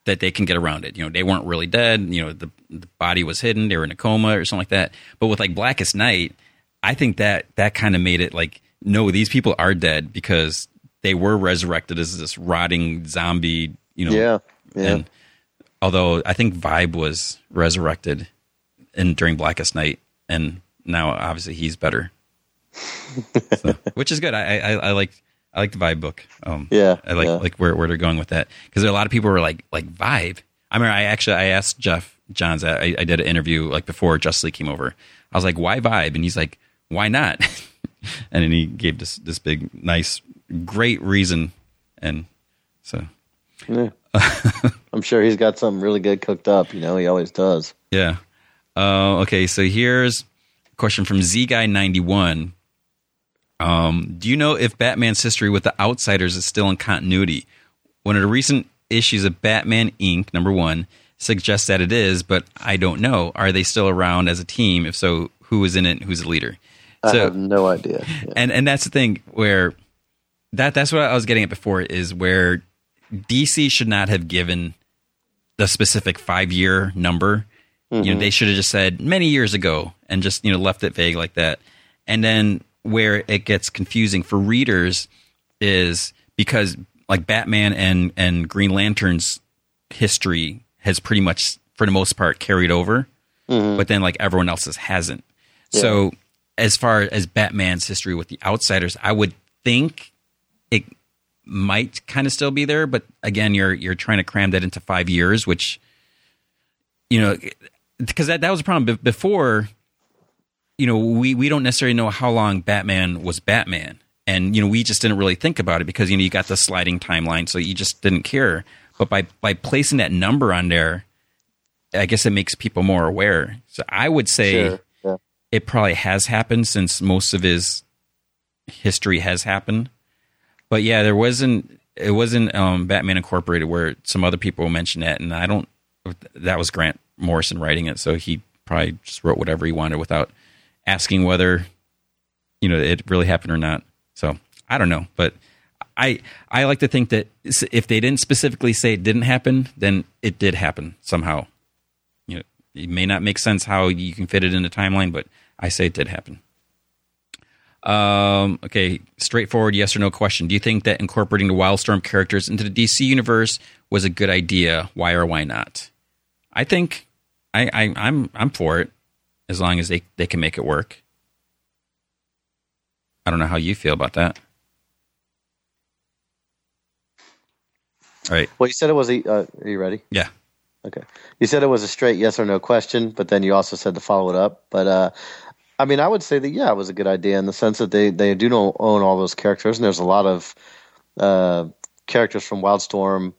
that they can get around it. You know, they weren't really dead. You know, the, the body was hidden. They were in a coma or something like that. But with like Blackest Night, I think that that kind of made it like no, these people are dead because they were resurrected as this rotting zombie. You know, yeah, yeah. And although I think Vibe was resurrected in during Blackest Night, and now obviously he's better. so, which is good. I, I, I like I like the Vibe book. Um, yeah, I like yeah. like where where they're going with that because there are a lot of people were like like Vibe. I mean, I actually I asked Jeff Johns. I, I did an interview like before Justice League came over. I was like, why Vibe? And he's like, why not? and then he gave this this big nice great reason, and so. Yeah. I'm sure he's got something really good cooked up. You know, he always does. Yeah. Uh, okay, so here's a question from Z Guy ninety one. Um, do you know if Batman's history with the Outsiders is still in continuity? One of the recent issues of Batman Inc. number one suggests that it is, but I don't know. Are they still around as a team? If so, who is in it? Who's the leader? I so, have no idea. Yeah. And and that's the thing where that that's what I was getting at before is where DC should not have given the specific five year number. Mm-hmm. You know, mm-hmm. they should have just said many years ago and just you know left it vague like that. And then where it gets confusing for readers is because like Batman and and Green Lantern's history has pretty much for the most part carried over, mm-hmm. but then like everyone else's hasn't. Yeah. So as far as Batman's history with the outsiders, I would think it might kind of still be there, but again, you're you're trying to cram that into five years, which you know, because that that was a problem before. You know, we we don't necessarily know how long Batman was Batman, and you know, we just didn't really think about it because you know you got the sliding timeline, so you just didn't care. But by by placing that number on there, I guess it makes people more aware. So I would say sure. yeah. it probably has happened since most of his history has happened. But yeah, there wasn't it wasn't um, Batman Incorporated where some other people mentioned that, and I don't. That was Grant Morrison writing it, so he probably just wrote whatever he wanted without asking whether you know it really happened or not. So I don't know, but I I like to think that if they didn't specifically say it didn't happen, then it did happen somehow. You know, it may not make sense how you can fit it in the timeline, but I say it did happen. Um, okay, straightforward yes or no question. Do you think that incorporating the Wildstorm characters into the DC universe was a good idea? Why or why not? I think I, I I'm I'm for it as long as they, they can make it work. I don't know how you feel about that. All right. Well, you said it was a. Uh, are you ready? Yeah. Okay. You said it was a straight yes or no question, but then you also said to follow it up. But uh, I mean, I would say that yeah, it was a good idea in the sense that they they do own all those characters, and there's a lot of uh, characters from Wildstorm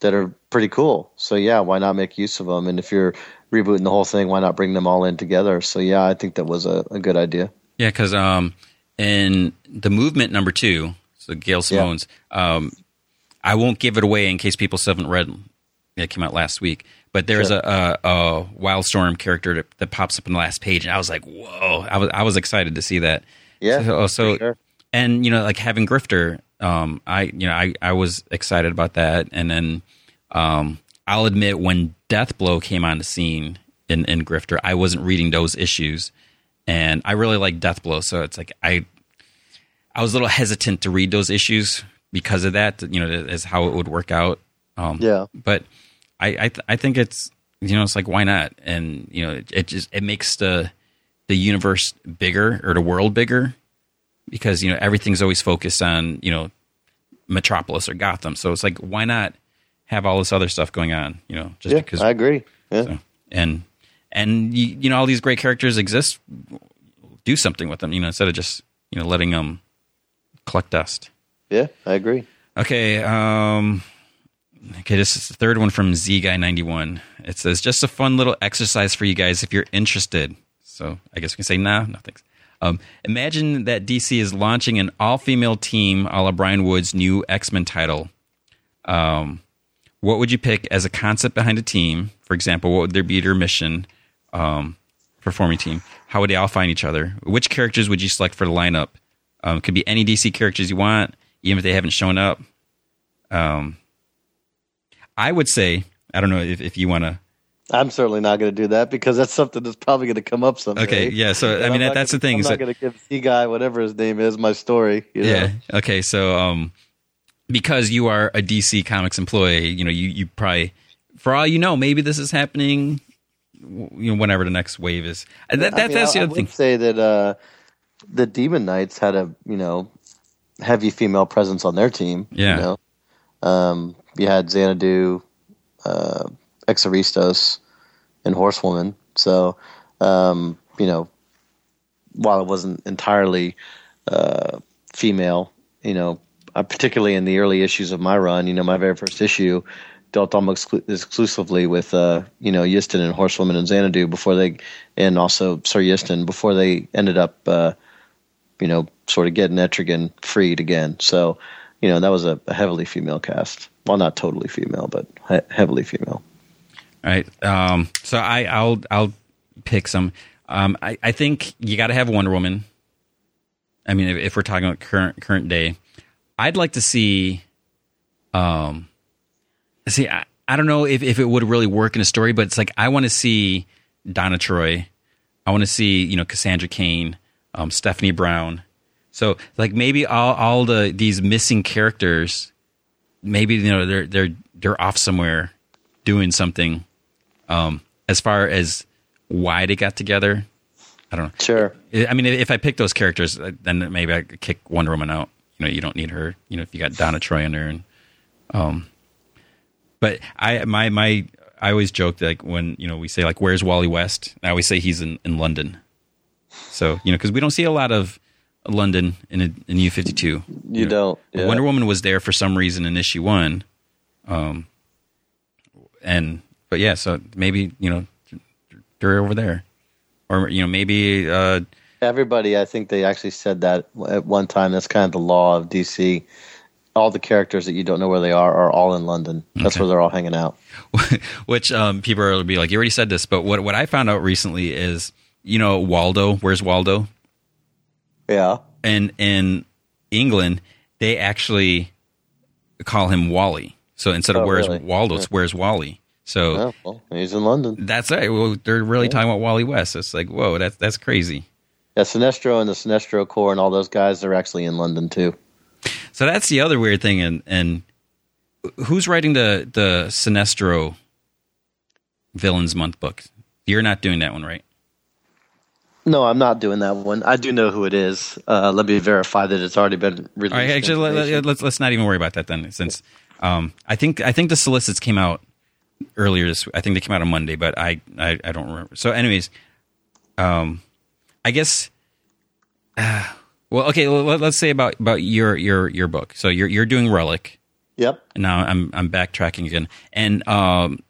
that are pretty cool. So yeah, why not make use of them? And if you're rebooting the whole thing, why not bring them all in together? So yeah, I think that was a, a good idea. Yeah, because um, in the movement number two, so Gail Simone's, yeah. um, I won't give it away in case people still haven't read. It came out last week, but there's sure. a, a, a Wildstorm character that, that, pops up in the last page, and I was like, "Whoa!" I was I was excited to see that. Yeah. So, so sure. and you know, like having Grifter, um, I you know I I was excited about that, and then um, I'll admit when Deathblow came on the scene in in Grifter, I wasn't reading those issues, and I really like Deathblow, so it's like I I was a little hesitant to read those issues because of that. You know, is how it would work out. Um, yeah, but I I, th- I, think it's you know it's like why not? And you know, it, it just it makes the the universe bigger or the world bigger because you know everything's always focused on you know Metropolis or Gotham. So it's like why not have all this other stuff going on? You know, just yeah, because I agree. Yeah, so, and and you, you know all these great characters exist. Do something with them, you know, instead of just you know letting them collect dust. Yeah, I agree. Okay. Um, okay, this is the third one from Z Guy ninety one. It says just a fun little exercise for you guys if you're interested. So I guess we can say nah, no thanks. Um, imagine that DC is launching an all female team a la Brian Wood's new X Men title. Um, what would you pick as a concept behind a team? For example, what would their be their mission? Um, performing team. How would they all find each other? Which characters would you select for the lineup? Um, it could be any DC characters you want even if they haven't shown up. Um, I would say I don't know if, if you want to. I'm certainly not going to do that because that's something that's probably going to come up someday. Okay, yeah. So I mean, that, that's gonna, the thing. I'm not going to give C guy whatever his name is my story. You know? Yeah. Okay. So um, because you are a DC Comics employee, you know, you you probably, for all you know, maybe this is happening. You know, whenever the next wave is. That, that I mean, that's the other I thing. Say that uh, the Demon Knights had a you know heavy female presence on their team. Yeah. You know? Um, you had Xanadu, uh, Exoristos, and Horsewoman. So, um, you know, while it wasn't entirely uh, female, you know, uh, particularly in the early issues of my run, you know, my very first issue dealt almost exclu- exclusively with, uh, you know, Ystin and Horsewoman and Xanadu before they, and also Sir Ystin before they ended up, uh, you know, sort of getting Etrigan freed again. So, you know, that was a, a heavily female cast. well, not totally female, but he- heavily female. All right. Um, so I, I'll I'll pick some. Um, I, I think you got to have Wonder Woman. I mean, if, if, we're talking about current current day, I'd like to see. Um, see, I, I don't know if, if it would really work in a story, but it's like I want to see Donna Troy. I want to see you know Cassandra Cain, um, Stephanie Brown. So like maybe all all the these missing characters, maybe you know they're they're they're off somewhere doing something. Um, as far as why they got together, I don't know. Sure. I mean, if I pick those characters, then maybe I could kick Wonder Woman out. You know, you don't need her. You know, if you got Donna Troy in there, and um, but I my my I always joke that like when you know we say like where's Wally West, I always say he's in in London. So you know because we don't see a lot of London in a, in New fifty two. You don't. Yeah. Wonder Woman was there for some reason in issue one, um, and but yeah, so maybe you know they're over there, or you know maybe. Uh, Everybody, I think they actually said that at one time. That's kind of the law of DC. All the characters that you don't know where they are are all in London. That's Okay. where they're all hanging out. which um, people will be like, you already said this, but what what I found out recently is, you know, Waldo. Where's Waldo? Yeah. And in England, they actually call him Wally. So instead of Oh, where's really? Waldo, it's where's Wally. So Oh, well, he's in London. that's right. Well, they're really talking about Wally West. It's like, whoa, that's that's crazy. Yeah, Sinestro and the Sinestro Corps and all those guys are actually in London too. So that's the other weird thing. And and who's writing the the Sinestro Villains Month book? You're not doing that one, right? No, I'm not doing that one. I do know who it is. Uh, let me verify that it's already been released. All right, actually, let, us let's not even worry about that then, since um, I think I think the solicits came out earlier this. I think they came out on Monday, but I I, I don't remember. So, anyways, um, I guess. Uh, well, okay. Let, let's say about about your your your book. So you're you're doing Relic. Yep. Now I'm I'm backtracking again, and um,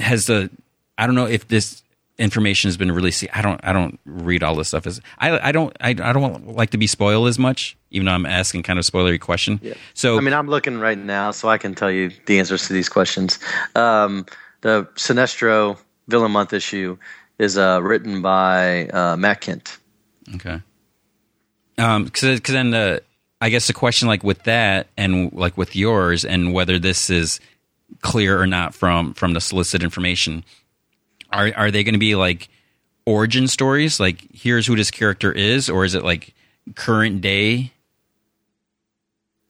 has the I don't know if this information has been released. See, I don't I don't read all this stuff. As I I don't I, I don't like to be spoiled as much, even though I'm asking kind of spoilery question. Yeah. So I mean, I'm looking right now, so I can tell you the answers to these questions. Um, the Sinestro Villain Month issue is uh, written by uh, Matt Kindt. okay, um, because then the I guess the question like with that and like with yours and whether this is clear or not from from the solicited information are are they going to be like origin stories like here's who this character is or is it like current day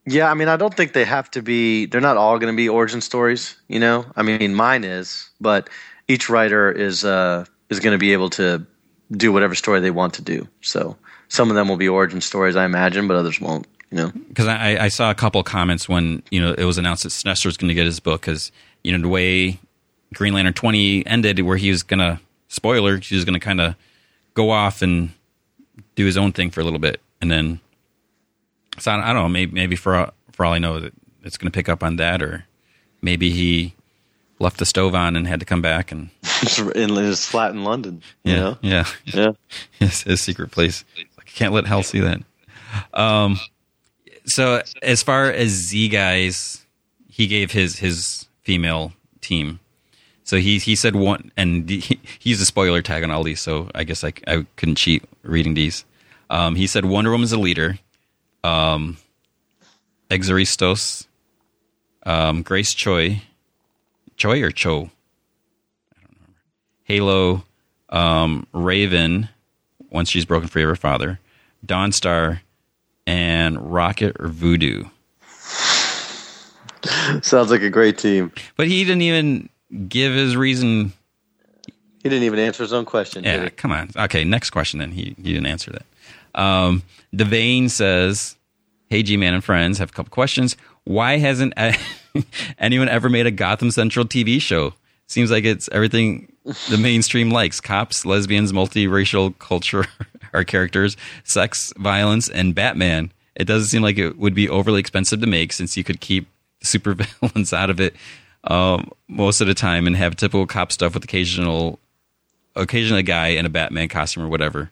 Yeah, I mean, I don't think they have to be. They're not all going to be origin stories, you know. I mean, mine is, but each writer is uh, is going to be able to do whatever story they want to do. So some of them will be origin stories, I imagine, but others won't. You know. because I, I saw a couple comments when you know it was announced that Sinestro was going to get his book because you know the way Green Lantern twenty ended, where he was going to spoiler, he was going to kind of go off and do his own thing for a little bit, and then so I, I don't know, maybe maybe for for all I know, that it's going to pick up on that, or maybe he left the stove on and had to come back and in his flat in London. You yeah know? yeah Yeah. his, his secret place. Like, I can't let Hal see that. Um, so as far as Z guys, he gave his his female team. So he he said one, and he, he used a spoiler tag on all these. So I guess I, I couldn't cheat reading these. Um, he said Wonder Woman's a leader. Um, Exoristos, um, Grace Choi, Choi or Cho, I don't remember. Halo, um, Raven, once she's broken free of her father, Dawnstar, and Rocket or Voodoo. Sounds like a great team. But he didn't even give his reason. He didn't even answer his own question. Yeah, come on. Okay, next question then. He, he didn't answer that. Um, Devane says, Hey, G Man and friends, have a couple questions. Why hasn't anyone ever made a Gotham Central TV show? Seems like it's everything the mainstream likes cops, lesbians, multiracial culture, our characters, sex, violence, and Batman. It doesn't seem like it would be overly expensive to make since you could keep supervillains out of it um, most of the time and have typical cop stuff with occasional occasionally a guy in a Batman costume or whatever.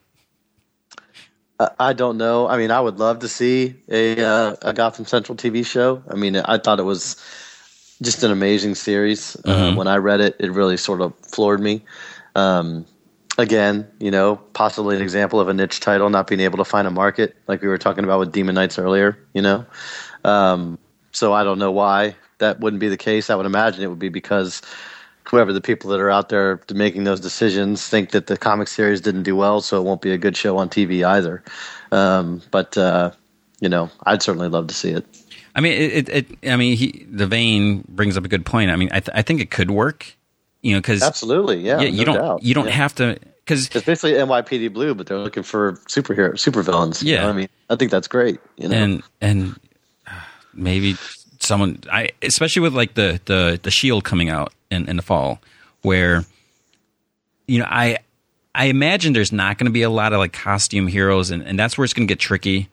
I- don't know. I mean, I would love to see a uh, a Gotham Central TV show. I mean, I thought it was just an amazing series. Uh, when I read it, it really sort of floored me. Um, again, you know, possibly an example of a niche title not being able to find a market, like we were talking about with Demon Knights earlier. You know, um, so I don't know why that wouldn't be the case. I would imagine it would be because whoever the people that are out there making those decisions think that the comic series didn't do well, so it won't be a good show on TV either. Um, but uh, you know, I'd certainly love to see it. I mean, it. it, it I mean, he, the vein brings up a good point. I mean, I, th- I think it could work. You know, because absolutely, yeah, yeah, you no don't you don't Yeah. have to because It's basically NYPD Blue, but they're looking for superhero supervillains. you Yeah. know I mean, I think that's great. You know, and and uh, maybe someone I especially with like the the the shield coming out in, in the fall where you know I I imagine there's not going to be a lot of like costume heroes and, and that's where it's going to get tricky.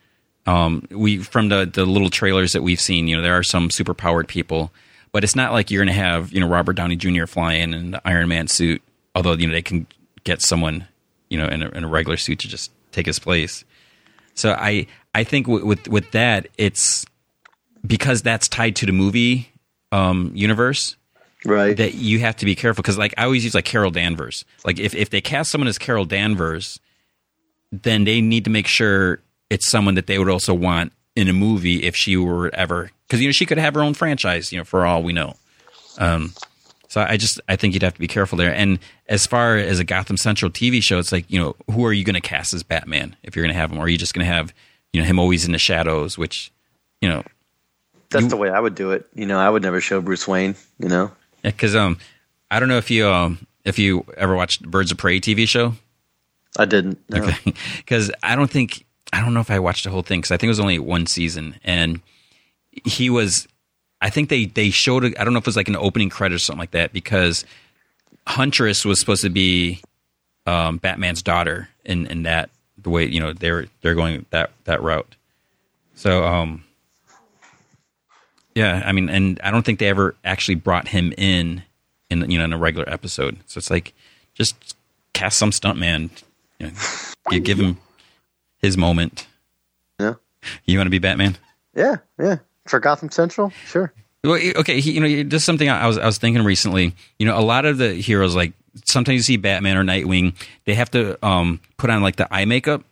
Um, we from the the little trailers that we've seen, you know, there are some super powered people, but it's not like you're going to have you know Robert Downey Jr. flying in the Iron Man suit. Although you know they can get someone you know in a, in a regular suit to just take his place. So I I think with with, with that it's because that's tied to the movie um, universe right? that you have to be careful because like I always use like Carol Danvers. Like if if they cast someone as Carol Danvers, then they need to make sure it's someone that they would also want in a movie if she were ever because you know she could have her own franchise. You know, for all we know. Um, so I just I think you'd have to be careful there. And as far as a Gotham Central TV show, it's like you know who are you going to cast as Batman if you're going to have him, or are you just going to have you know him always in the shadows, which you know that's the way I would do it. You know, I would never show Bruce Wayne. You know, because um I don't know if you um if you ever watched Birds of Prey TV show I didn't. No. because I don't think I don't know if I watched the whole thing because I think it was only one season and he was I think they they showed I don't know if it was like an opening credit or something like that because Huntress was supposed to be um, Batman's daughter in in that the way you know they're they're going that that route so um yeah I mean and I don't think they ever actually brought him in in you know in a regular episode so it's like just cast some stuntman you know, give, give him his moment Yeah, you want to be Batman yeah, yeah. For Gotham Central, sure. Well, okay, he, you know, just something I was I was thinking recently. You know, a lot of the heroes, like sometimes you see Batman or Nightwing, they have to um, put on like the eye makeup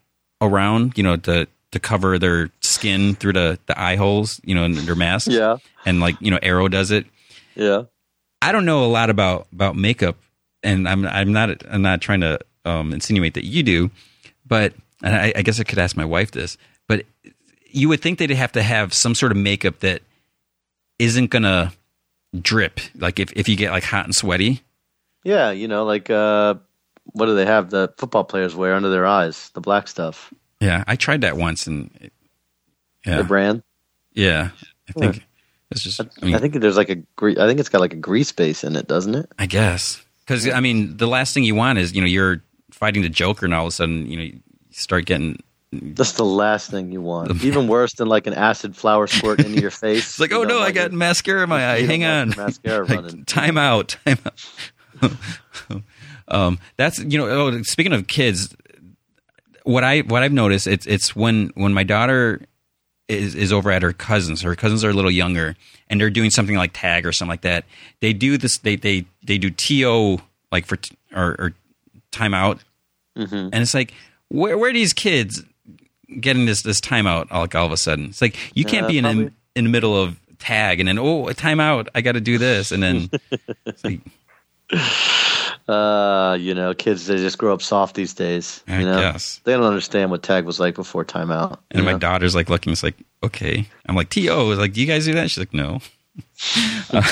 around, you know, to to cover their skin through the the eye holes, you know, their masks. Yeah, and like you know, Arrow does it. yeah. I don't know a lot about about makeup, and I'm I'm not I'm not trying to um, insinuate that you do, but and I, I guess I could ask my wife this, but you would think they'd have to have some sort of makeup that isn't gonna drip, like if if you get like hot and sweaty. Yeah, you know, like uh, what do they have the football players wear under their eyes? The black stuff. Yeah, I tried that once, and it- The brand. yeah, I think it's just. I mean, I think there's like a. I think it's got like a grease base in it, doesn't it? I guess because I mean, the last thing you want is you know you're fighting the Joker, and all of a sudden you know you start getting That's the last thing you want. Even worse than like an acid flower squirt into your face. It's like, oh no, I got mascara in my eye. Hang on. mascara Like, running. time out. Time out. um, that's you know. Oh, speaking of kids, what I what I've noticed it's it's when when my daughter is is over at her cousins. Her cousins are a little younger, and they're doing something like tag or something like that. They do this. They they they do to like for t- or, or timeout, Mm-hmm. and it's like where where are these kids getting this this timeout all, like all of a sudden? It's like you can't Uh, be in probably- in, in the middle of tag and then oh a timeout I got to do this and then it's like, Uh, you know, kids they just grow up soft these days. You know, guess. they don't understand what tag was like before timeout. and my know? daughter's like looking. It's like okay. I'm like to. It's like do you guys do that? She's like no. Uh,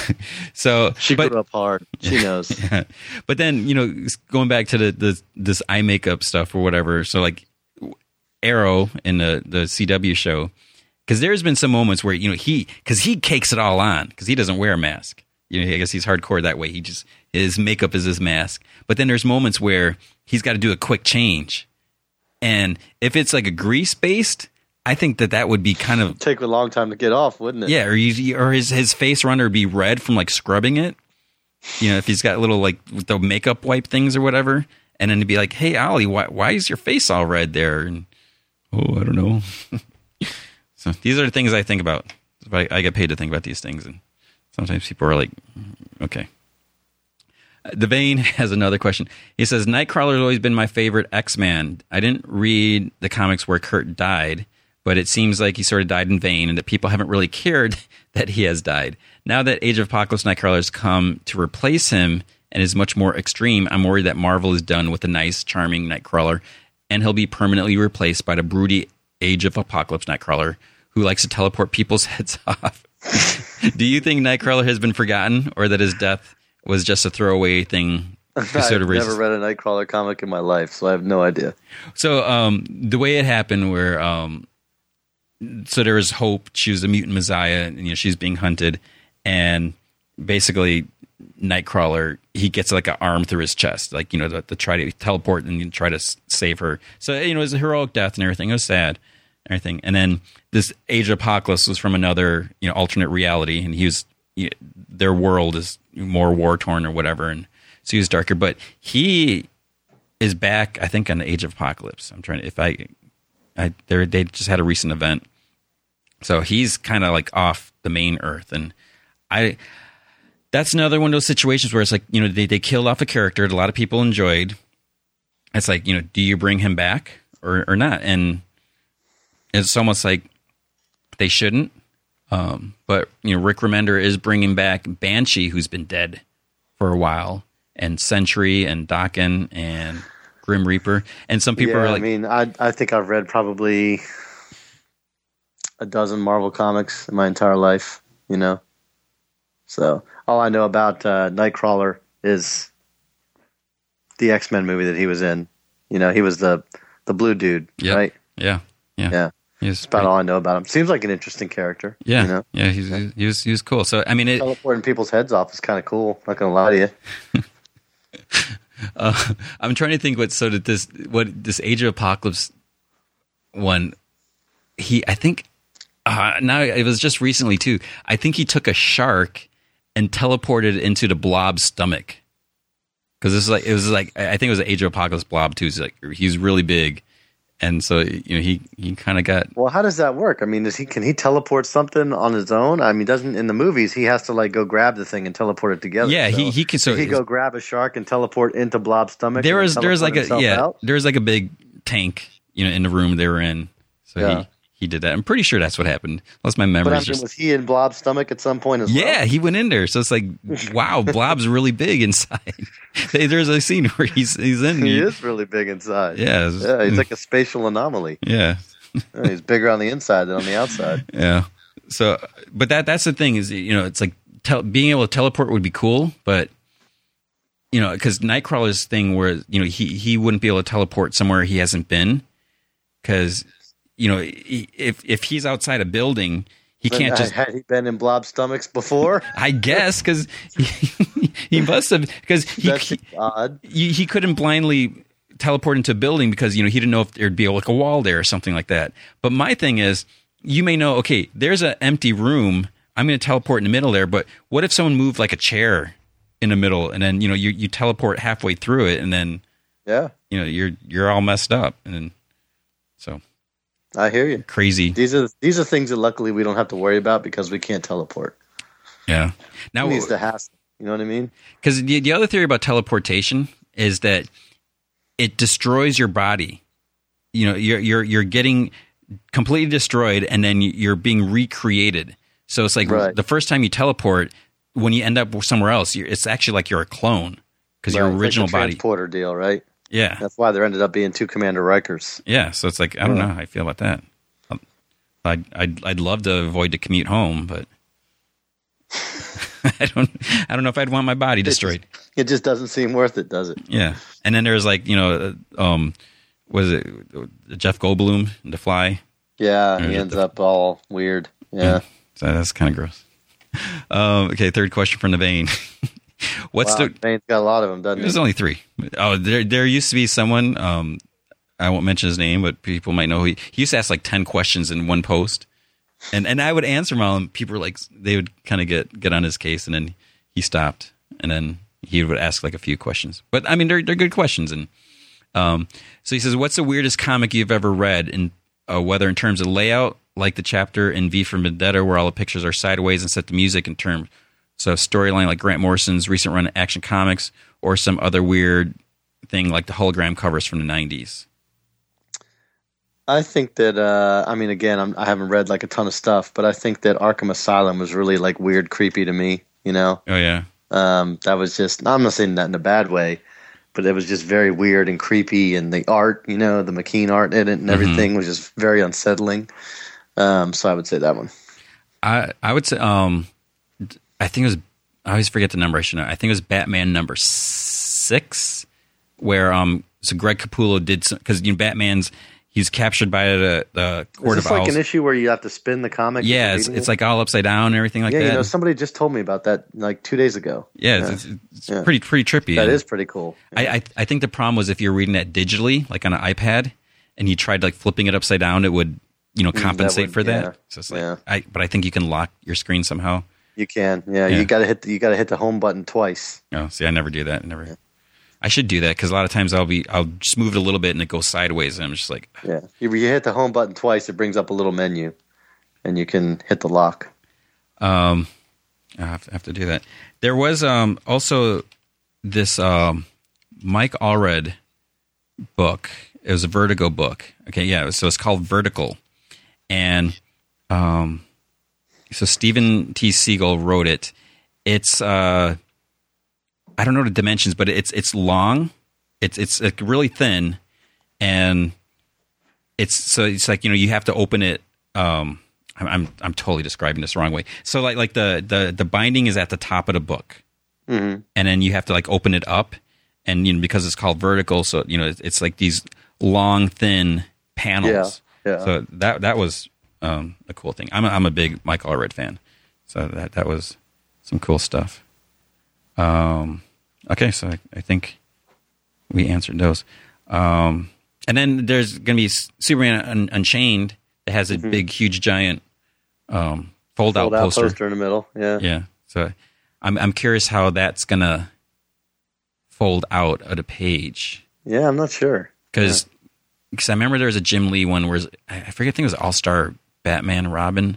so she but, grew up hard. She knows. Yeah. But then, you know, going back to the, the this eye makeup stuff or whatever. So like Arrow in the the CW show, because there's been some moments where you know he because he cakes it all on because he doesn't wear a mask. You know, I guess he's hardcore that way. He just his makeup is his mask. But then there's moments where he's got to do a quick change, and if it's like a grease based, I think that that would be kind of Take a long time to get off, wouldn't it? yeah, or you, or his his face runner be red from like scrubbing it. You know, if he's got little like the makeup wipe things or whatever, and then to be like, "Hey, Ollie, why why is your face all red there?" And oh, I don't know. so these are the things I think about. I, I get paid to think about these things, and sometimes people are like, mm, okay. The Vein has another question. He says, Nightcrawler has always been my favorite X Man. I didn't read the comics where Kurt died, but it seems like he sort of died in vain and that people haven't really cared that he has died. Now that Age of Apocalypse Nightcrawler has come to replace him and is much more extreme, I'm worried that Marvel is done with the nice, charming Nightcrawler and he'll be permanently replaced by the broody Age of Apocalypse Nightcrawler who likes to teleport people's heads off. Do you think Nightcrawler has been forgotten or that his death was just a throwaway thing? I've sort of never read a Nightcrawler comic in my life, so I have no idea. So um, the way it happened, where um, so there was Hope, she was a mutant messiah, and you know she's being hunted, and basically Nightcrawler he gets like an arm through his chest, like you know to, to try to teleport and try to save her. So you know it was a heroic death and everything. It was sad, and everything. And then this Age of Apocalypse was from another you know alternate reality, and he was their world is more war torn or whatever, and so he was darker. But he is back, I think, on the Age of Apocalypse. I'm trying to if I, I they just had a recent event, so he's kind of like off the main Earth, and I. That's another one of those situations where it's like you know they they killed off a character that a lot of people enjoyed. It's like you know, do you bring him back or or not? And it's almost like they shouldn't um, but you know, Rick Remender is bringing back Banshee, who's been dead for a while, and Sentry and Daken and Grim Reaper, and some people yeah, are like, I mean, I I think I've read probably a dozen Marvel comics in my entire life. You know, so all I know about uh, Nightcrawler is the X Men movie that he was in. You know, he was the the blue dude, yep. right? Yeah, yeah, yeah. That's about all I know about him. Seems like an interesting character. Yeah, you know? yeah, he's, he was he was cool. So I mean, it, teleporting people's heads off is kind of cool. Not gonna lie to you. uh, I'm trying to think what so that this what this Age of Apocalypse one. He, I think, uh, now it was just recently too. I think he took a shark and teleported into the blob's stomach because this is like it was like I think it was an Age of Apocalypse blob too. He's like he's really big and so you know he he kind of got well how does that work i mean does he can he teleport something on his own i mean doesn't in the movies he has to like go grab the thing and teleport it together yeah so he he can so he go grab a shark and teleport into blob's stomach there was there's like a yeah out? there's like a big tank you know in the room they were in so yeah. he he did that. I'm pretty sure that's what happened. Unless my memory. But I mean, just... was he in Blob's stomach at some point as yeah, well? Yeah, he went in there. So it's like, wow, Blob's really big inside. There's a scene where he's he's in. He, he is really big inside. Yeah, yeah, he's like a spatial anomaly. Yeah, he's bigger on the inside than on the outside. Yeah. So, but that that's the thing is you know it's like tel- being able to teleport would be cool, but you know because Nightcrawler's thing where you know he he wouldn't be able to teleport somewhere he hasn't been because you know, if if he's outside a building, he can't just. Had he been in blob stomachs before? I guess because he, he, must have because he he, odd. He, he couldn't blindly teleport into a building because you know he didn't know if there'd be like a wall there or something like that. But my thing is, you may know, okay, there's an empty room. I'm going to teleport in the middle there. But what if someone moved like a chair in the middle, and then you know you you teleport halfway through it, and then yeah, you know you're you're all messed up, and then I hear you. Crazy. These are these are things that luckily we don't have to worry about because we can't teleport. Yeah. Now it needs to hassle. You know what I mean? Because the, the other theory about teleportation is that it destroys your body. You know, you're you're you're getting completely destroyed, and then you're being recreated. So it's like right. the first time you teleport, when you end up somewhere else, it's actually like you're a clone because right. your original like body transporter deal, right? Yeah, that's why there ended up being two Commander Rikers. Yeah, so it's like I don't know how I feel about that. I'd, I'd I'd love to avoid the commute home, but I don't I don't know if I'd want my body destroyed. It just, it just, doesn't seem worth it, does it? Yeah, and then there's like you know, um, was it Jeff Goldblum The fly? Yeah, he ends the, up all weird. Yeah, yeah so that's kind of gross. Um, okay, third question from the vein. What's wow, the? Bane's got a lot of them, doesn't it? There's only three. Oh, there there used to be someone. Um, I won't mention his name, but people might know. He, he used to ask like ten questions in one post, and and I would answer them all, and people were like they would kind of get get on his case, and then he stopped, and then he would ask like a few questions. But I mean, they're they're good questions, and um, so he says, "What's the weirdest comic you've ever read, in uh, whether in terms of layout, like the chapter in V for Vendetta, where all the pictures are sideways and set to music in terms." So storyline like Grant Morrison's recent run of Action Comics, or some other weird thing like the hologram covers from the '90s. I think that uh, I mean, again, I'm, I have not read like a ton of stuff, but I think that Arkham Asylum was really like weird, creepy to me. You know? Oh yeah. Um, that was just. I'm not saying that in a bad way, but it was just very weird and creepy, and the art, you know, the McKean art in it and everything mm-hmm. was just very unsettling. Um, so I would say that one. I I would say um, I think it was I always forget the number. I should know. I think it was Batman number six, where um so Greg Capullo did because you know Batman's he's captured by the, the court Is this of like owls. an issue where you have to spin the comic. Yeah, it's, it's like all upside down and everything like that. yeah, that. you know, somebody just told me about that like two days ago. Yeah, yeah. it's, it's yeah. pretty pretty trippy. That is pretty cool. I, I I think the problem was if you're reading that digitally, like on an iPad, and you tried like flipping it upside down, it would you know compensate mm, that would, for that. So it's like, I but I think you can lock your screen somehow. You can, yeah. You got to hit the, you got to hit the home button twice. Oh, see, I never do that. Never. I should do that because a lot of times I'll be I'll just move it a little bit and it goes sideways and I'm just like yeah. You, you hit the home button twice, it brings up a little menu, and you can hit the lock. Um, I have to, have to do that. There was um also this um Mike Allred book. It was a Vertigo book. Okay, yeah. So it's called Vertical, and um, so Steven T. Seagle wrote it. It's uh I don't know the dimensions, but it's it's long. It's it's like really thin, and it's so it's like you know you have to open it. Um, I'm I'm, I'm totally describing this the wrong way. So like like the the the binding is at the top of the book, mm-hmm. and then you have to like open it up, and you know because it's called vertical, so you know it's, it's like these long thin panels. Yeah, yeah. So that that was um, a cool thing. I'm a, I'm a big Mike Allred fan, so that that was some cool stuff. Um, Okay, so I, I think we answered those. Um, and then there's going to be Superman Un- Unchained that has a mm-hmm. big, huge, giant um, fold, out poster. poster in the middle. Yeah, yeah. So I'm I'm curious how that's going to fold out of the page. Yeah, I'm not sure because because. I remember there was a Jim Lee one where I forget. I think it was All Star Batman Robin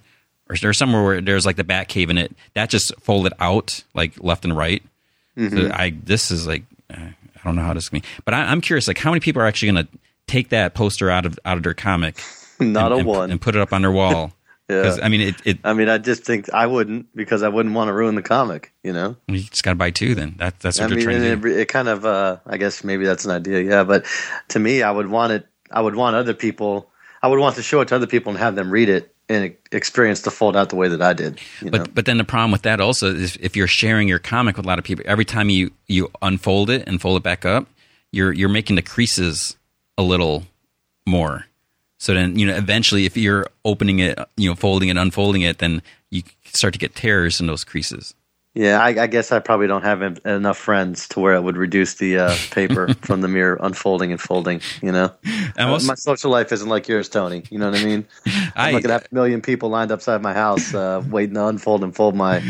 or there's somewhere where there's like the Bat Cave in it that just folded out like left and right. Mm-hmm. So I this is like uh, I don't know how this can be, but I, am curious like how many people are actually going to take that poster out of out of their comic, not and, a and, one, and put it up on their wall. yeah, I mean it, it, I mean I just think I wouldn't because I wouldn't want to ruin the comic. You know, you just got to buy two. Then that, that's what I mean, trying to do. It, it kind of uh, I guess maybe that's an idea. Yeah, but to me, I would want it. I would want other people. I would want to show it to other people and have them read it and experience to fold out the way that I did. but know? but then the problem with that also is if you're sharing your comic with a lot of people, every time you you unfold it and fold it back up, you're you're making the creases a little more. So then you know eventually if you're opening it, you know, folding it, unfolding it, then you start to get tears in those creases. Yeah, I, I, guess I probably don't have enough friends to where it would reduce the uh, paper from the mere unfolding and folding. You know, uh, my social life isn't like yours, Tony. You know what I mean? I'm not gonna a million people lined upside my house uh, waiting to unfold and fold my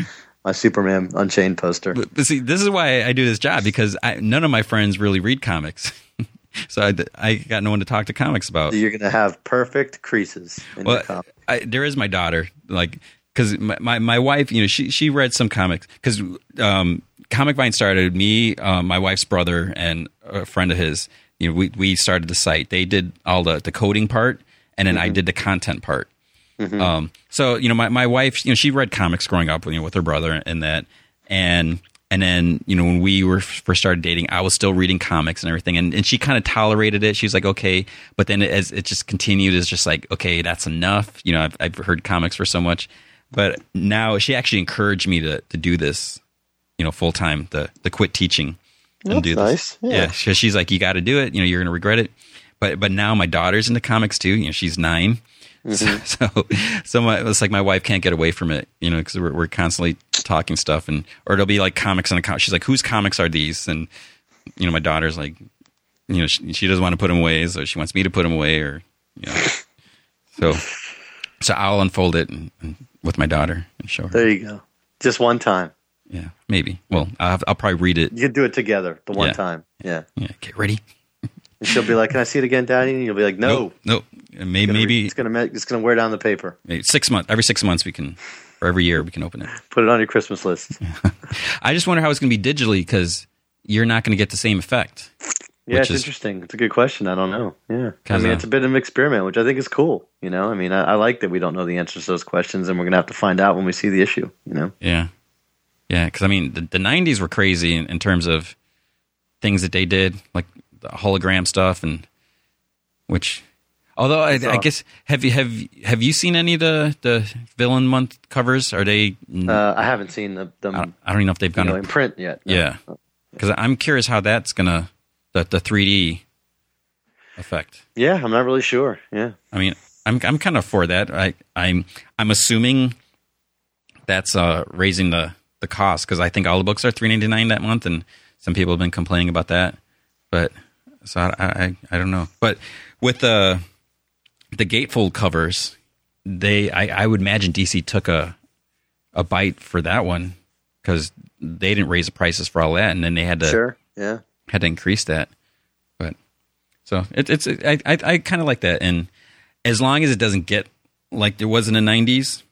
my Superman Unchained poster. But, but see, this is why I do this job because I, none of my friends really read comics. so I, I got no one to talk to comics about. You're gonna have perfect creases. well, I, there is my daughter. Like because my, my, my wife, you know, she she read some comics because um, Comic Vine started me, uh, my wife's brother, and a friend of his. You know, we we started the site. They did all the the coding part, and then mm-hmm. I did the content part. Mm-hmm. Um, so you know, my my wife, you know, she read comics growing up, you know, with her brother and that, and and then you know when we were first started dating, I was still reading comics and everything, and, and she kind of tolerated it. She was like, okay, but then as it just continued, it's just like, okay, that's enough. You know, I've I've heard comics for so much, but now she actually encouraged me to to do this, you know, full time. The the quit teaching and That's do this. Nice. Yeah. yeah she's like, you got to do it. You know, you're going to regret it. But but now my daughter's into comics too. You know, she's 9 mm-hmm. So so, so my, it's like my wife can't get away from it. You know, because we're, we're constantly talking stuff, and or it'll be like comics on a She's like, whose comics are these? And you know, my daughter's like, you know, she, she doesn't want to put them away, so she wants me to put them away, or you know. so so I'll unfold it and, and with my daughter and show her. There you go. Just one time. Yeah, maybe. Well, I'll, I'll probably read it. You can do it together the one yeah. time. Yeah. Yeah. Get ready. and she'll be like, "Can I see it again, Daddy?" And you'll be like, "No, nope. nope. Maybe, it's maybe it's gonna it's gonna wear down the paper." Six months. Every six months, we can for every year we can open it. Put it on your Christmas list. I just wonder how it's going to be digitally because you're not going to get the same effect. Yeah, it's is, interesting. It's a good question. I don't know. Yeah, I mean, it's a bit of an experiment, which I think is cool. You know, I mean, I, I like that we don't know the answers to those questions, and we're gonna have to find out when we see the issue. You know? Yeah, yeah. Because I mean, the, the '90s were crazy in, in terms of things that they did, like the hologram stuff, and which Although I, I, guess have you have have you seen any of the the villain month covers? Are they? Uh, I haven't seen the, them. I, don't, I don't even know if they've gone know, in print yet. No. Yeah, because I'm curious how that's gonna the the 3D effect. Yeah, I'm not really sure. Yeah, I mean, I'm I'm kind of for that. I I'm I'm assuming that's uh, raising the the cost because I think all the books are 3.99 that month, and some people have been complaining about that. But so I I, I don't know, but with the the gatefold covers, they I, I would imagine DC took a a bite for that one because they didn't raise the prices for all that, and then they had to sure yeah had to increase that. But so it, it's I I, I kind of like that, and as long as it doesn't get like there was in the '90s,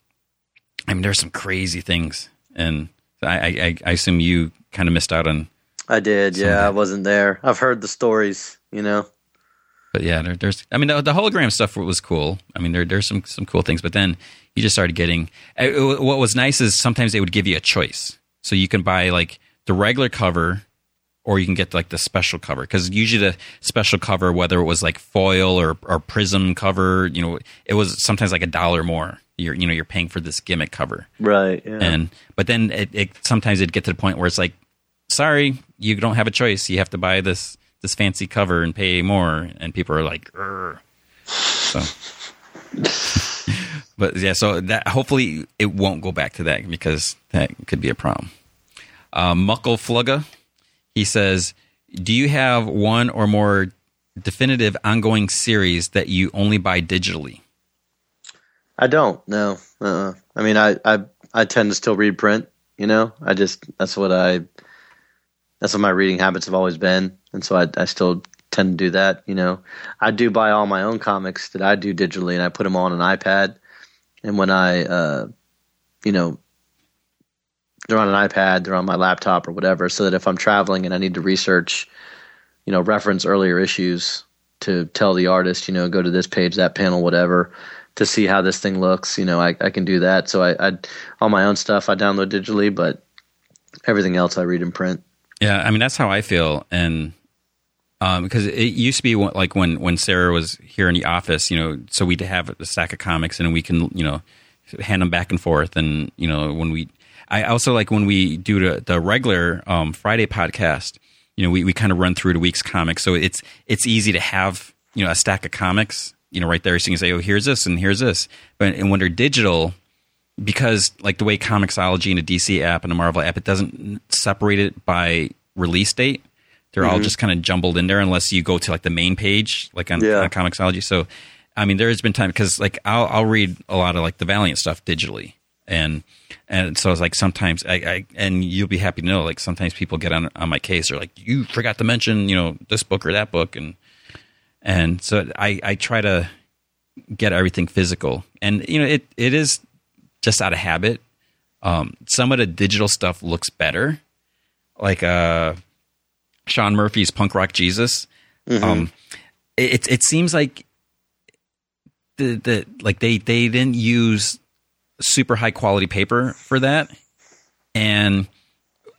I mean there's some crazy things, and I I, I assume you kind of missed out on. I did, yeah. I wasn't there. I've heard the stories, you know but yeah, there, there's. I mean, the, the, hologram stuff was cool. I mean, there there's some some cool things. But then you just started getting. It, uh, what was nice is sometimes they would give you a choice, so you can buy like the regular cover, or you can get like the special cover. Because usually the special cover, whether it was like foil or or prism cover, you know, it was sometimes like a dollar more. You're you know you're paying for this gimmick cover, right? Yeah. And but then it, it sometimes it'd get to the point where it's like, sorry, you don't have a choice. You have to buy this this fancy cover and pay more, and people are like, Rrr. so. but yeah, so that hopefully it won't go back to that because that could be a problem. Uh, Muckle Flugga, he says, "Do you have one or more definitive ongoing series that you only buy digitally?" I don't. No. Uh-uh. I mean, I, I I tend to still read print. You know, I just that's what I that's what my reading habits have always been, and so I, I still tend to do that. You know, I do buy all my own comics that I do digitally, and I put them on an iPad. And when I, uh, you know, they're on an iPad, they're on my laptop or whatever, so that if I'm traveling and I need to research, you know, reference earlier issues to tell the artist, you know, go to this page, that panel, whatever, to see how this thing looks, you know, I, I can do that. So I, I, all my own stuff I download digitally, but everything else I read in print. Yeah, I mean that's how I feel, and um, because it used to be like when when Sarah was here in the office, you know, so we'd have a stack of comics and we can you know hand them back and forth, and you know when we, I also like when we do the, the regular um, Friday podcast, you know, we, we kind of run through the week's comics, so it's it's easy to have you know a stack of comics, you know, right there, so you can say, oh, here's this and here's this, but and when they're digital, because like the way Comixology and a DC app and a Marvel app, it doesn't separate it by release date. They're mm-hmm. all just kind of jumbled in there unless you go to like the main page, like on, yeah. on Comixology. So, I mean, there has been time because like I'll, I'll read a lot of like the Valiant stuff digitally, and and so it's like sometimes I, I and you'll be happy to know like sometimes people get on on my case. They're like, you forgot to mention you know this book or that book, and and so I I try to get everything physical, and you know it it is just out of habit. Um, some of the digital stuff looks better, like uh, Sean Murphy's Punk Rock Jesus. Mm-hmm. Um, it it seems like the the like they they didn't use super high quality paper for that, and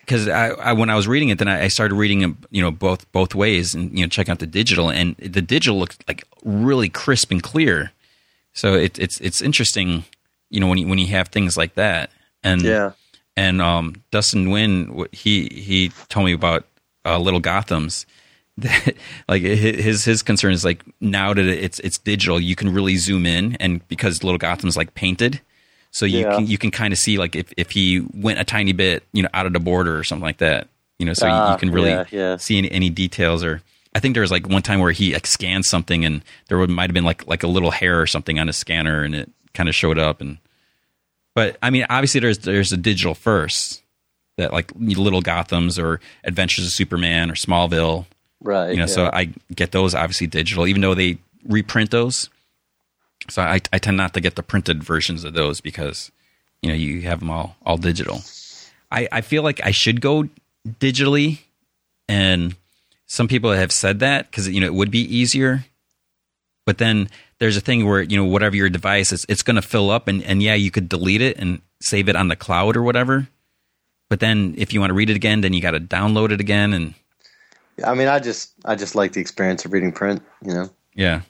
because I, I, when I was reading it, then I, I started reading it, you know, both both ways, and you know, checking out the digital, and the digital looked like really crisp and clear. So it, it's it's interesting you know when you when you have things like that. And yeah. and um, Dustin Nguyen he he told me about uh, Little Gotham's that like his his concern is like now that it's it's digital you can really zoom in and because Little Gotham's like painted so you yeah. can you can kind of see like if if he went a tiny bit you know out of the border or something like that you know so you, you, ah, can really yeah, yeah. see any, any, details or I think there was like one time where he like, scanned something and there might have been like like a little hair or something on a scanner and it kind of showed up and but I mean, obviously, there's there's a digital first that like Little Gotham's or Adventures of Superman or Smallville, right? You know, so I get those obviously digital, even though they reprint those. So I, I tend not to get the printed versions of those because you know you have them all all digital. I I feel like I should go digitally, and some people have said that because you know it would be easier. But then there's a thing where you know whatever your device is, it's going to fill up, and and yeah, you could delete it and save it on the cloud or whatever. But then if you want to read it again, then you got to download it again and. I mean, I just I just like the experience of reading print. You know. Yeah.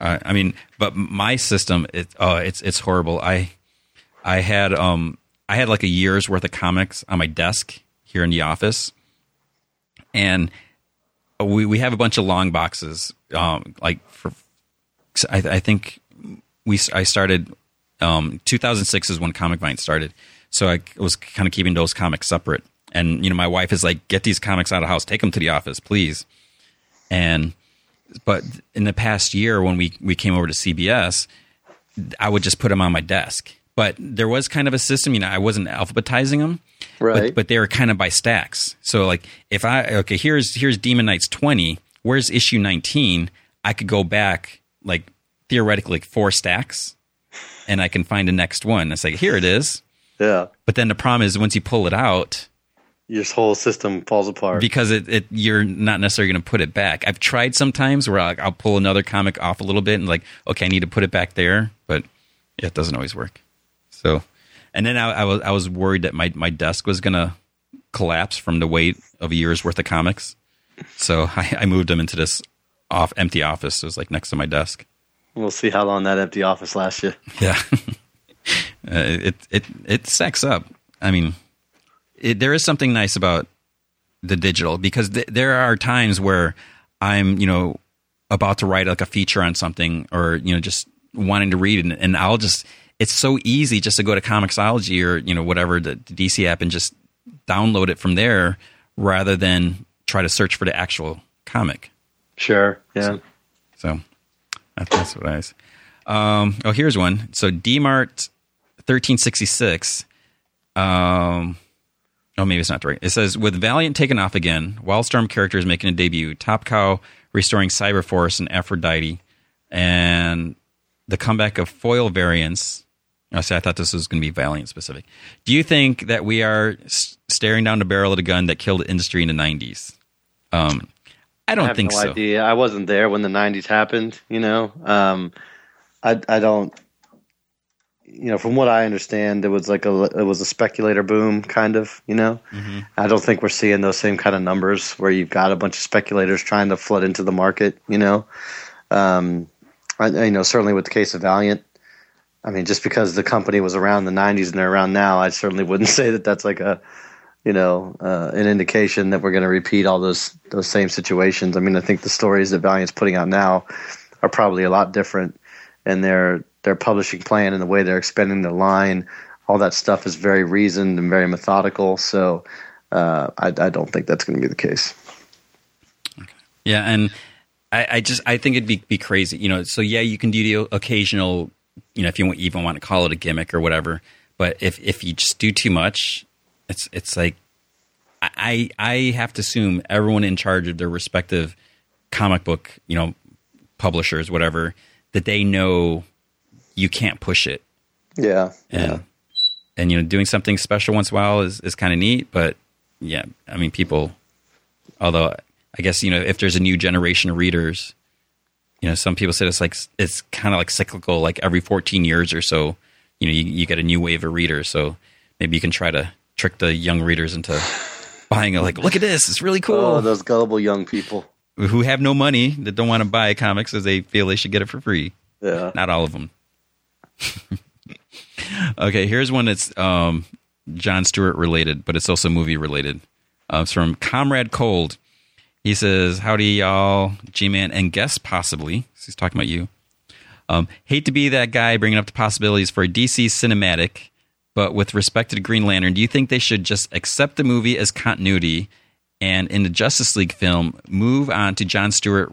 Uh, I mean, but my system, it, oh, it's it's horrible. I I had um I had like a year's worth of comics on my desk here in the office, and we we have a bunch of long boxes. Um, like for I, I think we I started um 2006 is when Comic Vine started, so I was kind of keeping those comics separate. And you know, my wife is like, "Get these comics out of the house. Take them to the office, please." And but in the past year, when we we came over to CBS, I would just put them on my desk. But there was kind of a system, you know, I wasn't alphabetizing them, right? But, but they were kind of by stacks. So like, if I okay, here's here's Demon Knights twenty. Where's issue nineteen? I could go back like theoretically like four stacks, and I can find the next one. It's like here it is. Yeah. But then the problem is once you pull it out, your whole system falls apart because it, it you're not necessarily going to put it back. I've tried sometimes where I'll, I'll, pull another comic off a little bit and like, okay, I need to put it back there, but yeah, it doesn't always work. So, and then I, I was I was worried that my my desk was going to collapse from the weight of a year's worth of comics, so I, I moved them into this off empty office. It was like next to my desk. We'll see how long that empty office lasts you. Yeah, uh, it it it stacks up. I mean it, there is something nice about the digital because th- there are times where I'm, you know, about to write like a feature on something or, you know, just wanting to read and, and I'll just, it's so easy just to go to Comixology or, you know, whatever the, the DC app and just download it from there rather than try to search for the actual comic. Sure. Yeah. So, so that's what I was. Um, oh, here's one. So DMart 1366. Um, Oh, maybe it's not right. It says with Valiant taken off again, Wildstorm characters making a debut, Top Cow restoring Cyberforce and Aphrodite, and the comeback of foil variants. I oh, see. I thought this was going to be Valiant specific. Do you think that we are staring down the barrel of a gun that killed industry in the '90s? Um, I don't I think no so. Idea. I wasn't there when the '90s happened. You know, um, I I don't you know, from what I understand, it was like a it was a speculator boom, kind of. You know, mm-hmm. I don't think we're seeing those same kind of numbers where you've got a bunch of speculators trying to flood into the market. You know, um, I, you know, certainly with the case of Valiant, I mean, just because the company was around in the '90s and they're around now, I certainly wouldn't say that that's like a you know uh, an indication that we're going to repeat all those those same situations. I mean, I think the stories that Valiant's putting out now are probably a lot different, and they're their publishing plan and the way they're expanding the line, all that stuff is very reasoned and very methodical. So uh, I, I, don't think that's going to be the case. Okay. Yeah, and I, I, just I think it'd be, be crazy, you know. So yeah, you can do the occasional, you know, if you even want to call it a gimmick or whatever. But if if you just do too much, it's it's like I I have to assume everyone in charge of their respective comic book, you know, publishers, whatever, that they know you can't push it. Yeah. And yeah. and you know, doing something special once in a while is, is kind of neat, but yeah, I mean people although I guess, you know, if there's a new generation of readers, you know, some people say it's like it's kind of like cyclical, like every 14 years or so, you know, you, you get a new wave of readers. So maybe you can try to trick the young readers into buying it. Like, look at this, it's really cool. Oh, those gullible young people who have no money that don't want to buy comics because they feel they should get it for free. Yeah, not all of them. okay, here's one that's um, John Stewart related, but it's also movie related. Uh, it's from Comrade Cold. He says, Howdy, y'all, G Man, and guests possibly. So he's talking about you. Um, hate to be that guy bringing up the possibilities for a DC cinematic, but with respect to Green Lantern, do you think they should just accept the movie as continuity and in the Justice League film move on to John Stewart,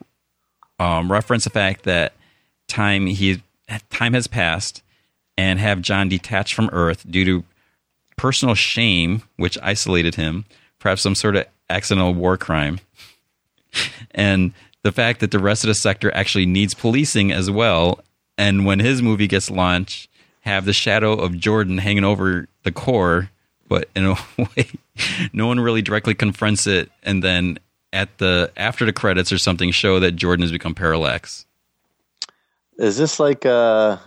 um, reference the fact that time he time has passed and have John detached from Earth due to personal shame, which isolated him, perhaps some sort of accidental war crime, and the fact that the rest of the sector actually needs policing as well. And when his movie gets launched, have the shadow of Jordan hanging over the Corps, but in a way, no one really directly confronts it. And then at the after the credits or something, show that Jordan has become Parallax. Is this like? Uh,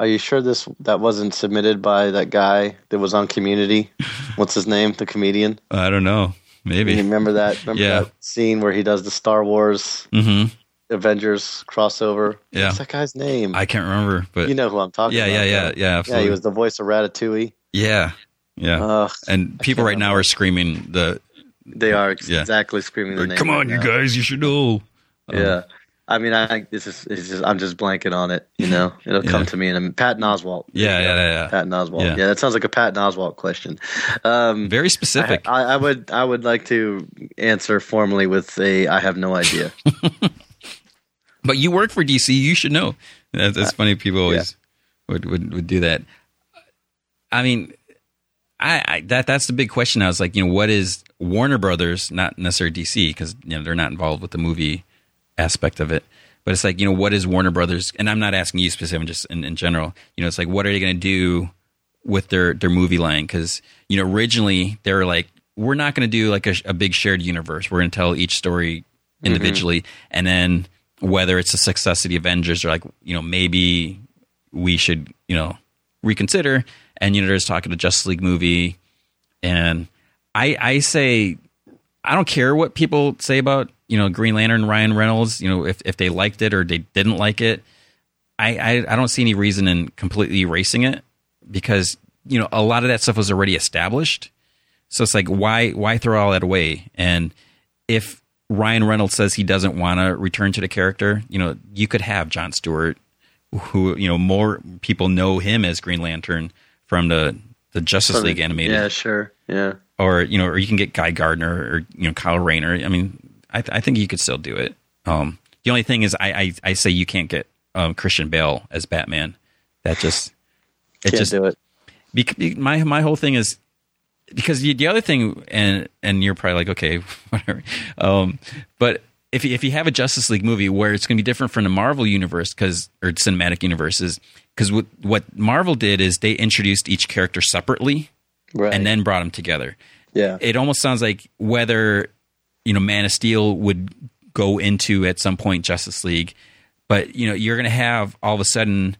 are you sure this that wasn't submitted by that guy that was on Community? What's his name? The comedian. I don't know. Maybe. You remember that? Remember Yeah. that scene where he does the Star Wars mm-hmm. Avengers crossover? Yeah. What's that guy's name? I can't remember, but you know who I'm talking yeah, about. yeah, yeah, right? yeah, Yeah, absolutely. he was the voice of Ratatouille. yeah, yeah. Ugh, and people right now are screaming the they are ex- Yeah. exactly screaming the name. "Come on, right you guys, you should know." Um, Yeah. I mean, I this is, it's just, I'm just blanking on it. You know, it'll come to me in a minute. Patton Oswalt. Yeah, yeah, yeah, yeah. Patton Oswalt. Yeah. Yeah. that sounds like a Patton Oswalt question. Um, Very specific. I, I would, I would like to answer formally with a, I have no idea. But you work for DC, you should know. That's, that's funny. People always would, would would do that. I mean, I, I that that's the big question. I was like, you know, what is Warner Brothers, not necessarily DC, because you know they're not involved with the movie aspect of it. But it's like, you know, what is Warner Brothers? And I'm not asking you specifically, just in, in general. You know, it's like, what are they going to do with their their movie line? Because you know, originally they were like, we're not going to do like a, a big shared universe. We're going to tell each story mm-hmm. individually, and then whether it's a success of the Avengers or like, you know, maybe we should, you know, reconsider. And you know, there's talking to Justice League movie, and I I say I don't care what people say about you know Green Lantern Ryan Reynolds. You know if if they liked it or they didn't like it, I I, I don't see any reason in completely erasing it because you know a lot of that stuff was already established. So it's like why why throw all that away? And if Ryan Reynolds says he doesn't want to return to the character, you know you could have John Stewart, who you know more people know him as Green Lantern from the the Justice League animated Yeah, sure. Yeah. or you know, or you can get Guy Gardner or you know Kyle Rayner. I mean, I, th- I think you could still do it. Um, the only thing is, I, I, I say you can't get um, Christian Bale as Batman. That just it Can't just do it. bec- my my whole thing is because the, the other thing and and you're probably like okay whatever um but if you, if you have a Justice League movie where it's going to be different from the Marvel universe because or cinematic universes because what what Marvel did is they introduced each character separately Right. and then brought them together yeah. it almost sounds like whether you know Man of Steel would go into at some point Justice League, but you know you're going to have all of a sudden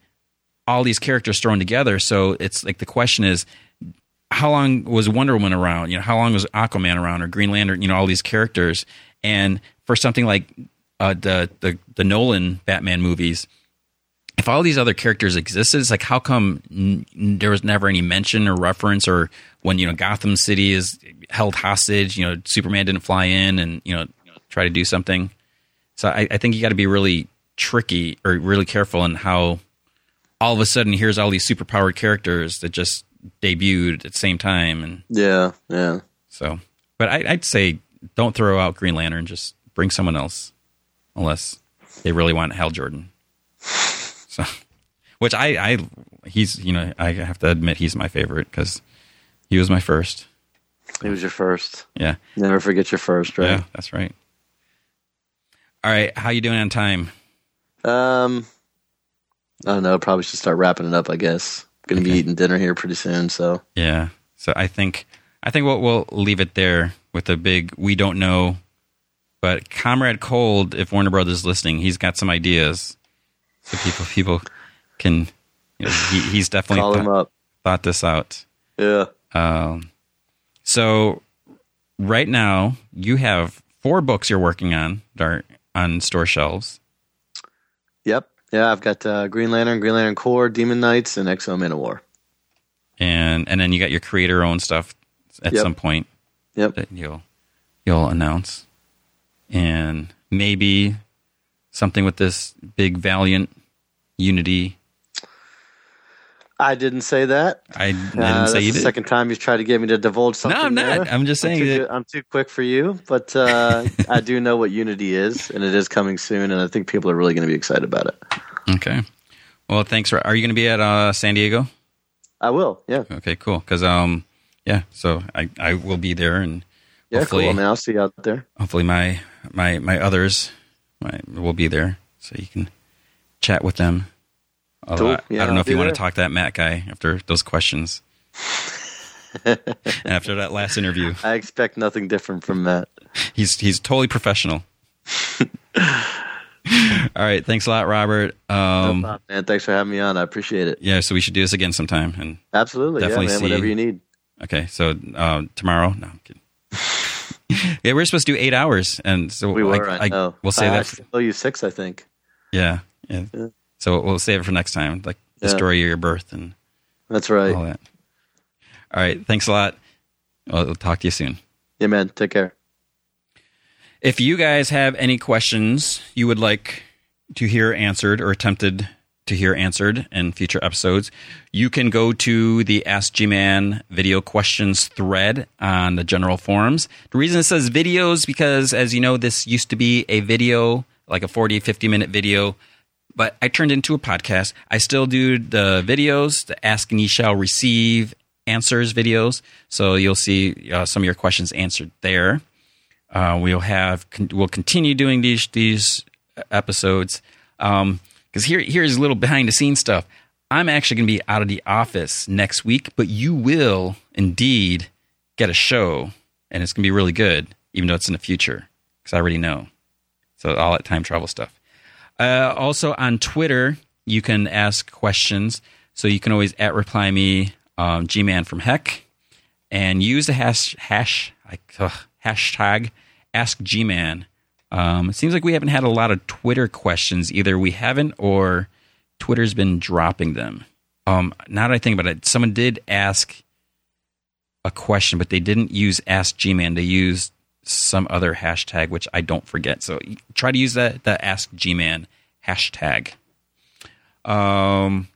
all these characters thrown together. So it's like the question is, how long was Wonder Woman around? You know, how long was Aquaman around or Green Lantern? You know, all these characters, and for something like uh, the the the Nolan Batman movies. If all these other characters existed, it's like how come n- there was never any mention or reference, or when you know Gotham City is held hostage, you know Superman didn't fly in and you know try to do something. So I, I think you got to be really tricky or really careful in how all of a sudden here's all these superpowered characters that just debuted at the same time, and Yeah. Yeah. so. But I, I'd say don't throw out Green Lantern. Just bring someone else, unless they really want Hal Jordan. So, which I, I, he's you know I have to admit he's my favorite because he was my first. He was your first. Yeah, Never forget your first, right? yeah, that's right. All right, how you doing on time? Um, I don't know. Probably should start wrapping it up. I guess. Going to be eating dinner here pretty soon. So Yeah. So I think I think we'll, we'll leave it there with a big we don't know. But Comrade Cold, if Warner Brothers is listening, he's got some ideas. So people people can you know, he, he's definitely call him thought, up. thought this out. Yeah. Um, so right now you have four books you're working on that are on store shelves. Yep. Yeah. I've got uh, Green Lantern, Green Lantern Corps, Demon Knights, and X-O Manowar. And and then you got your creator owned stuff at Yep. some point. Yep. that you'll you'll announce, and maybe something with this big Valiant Unity. I didn't say that. I, I didn't Uh, say you did. second time you've tried to get me to divulge something. no, I'm not. there. I'm just I'm saying too, that. I'm too quick for you, but uh, I do know what Unity is, and it is coming soon, and I think people are really going to be excited about it. Okay. Well, thanks. For, are you going to be at uh, San Diego? I will. Yeah. Okay, cool. Because um, yeah. So I I will be there, and Yeah. hopefully Cool. I mean, I'll see you out there. hopefully my my my others my, will be there, so you can chat with them. Cool. I, Yeah, I don't know if you want to talk to that Matt guy after those questions. and after that last interview, I expect nothing different from Matt. he's he's totally professional. All right, thanks a lot, Robert. Um, no problem, man. Thanks for having me on. I appreciate it. yeah, so we should do this again sometime. And Absolutely. Definitely yeah, man. see- Whatever you need. okay, so uh, tomorrow, no, I'm kidding. yeah, we're supposed to do eight hours, and so We were. I, know. we'll say I that. actually owe you six, I think. Yeah, yeah. Yeah. So we'll save it for next time, like the Yeah. story of your birth and That's right. all that. All right, thanks a lot. I'll I'll talk to you soon. Yeah, man. Take care. If you guys have any questions you would like to hear answered or attempted to hear answered in future episodes, you can go to the Ask G-Man video questions thread on the general forums. The reason it says videos because as you know this used to be a video, like a 40 50 minute video, but I turned into a podcast. I still do the videos, the Ask and Ye Shall Receive answers videos. So you'll see uh, some of your questions answered there. Uh, we'll have con- we'll continue doing these these episodes because here here's a little behind the scenes stuff. I'm actually going to be out of the office next week, but you will indeed get a show, and it's going to be really good, even though it's in the future because I already know. So all that time travel stuff. Uh, also on Twitter, you can ask questions. So you can always at reply me um, Gman from Heck and use the hash hash ugh, hashtag Ask Gman. Um, it seems like we haven't had a lot of Twitter questions. Either we haven't or Twitter's been dropping them. Um, now that I think about it, someone did ask a question, but they didn't use Ask Gman. They used some other hashtag, which I don't forget. So try to use that the Ask G Man hashtag. Um,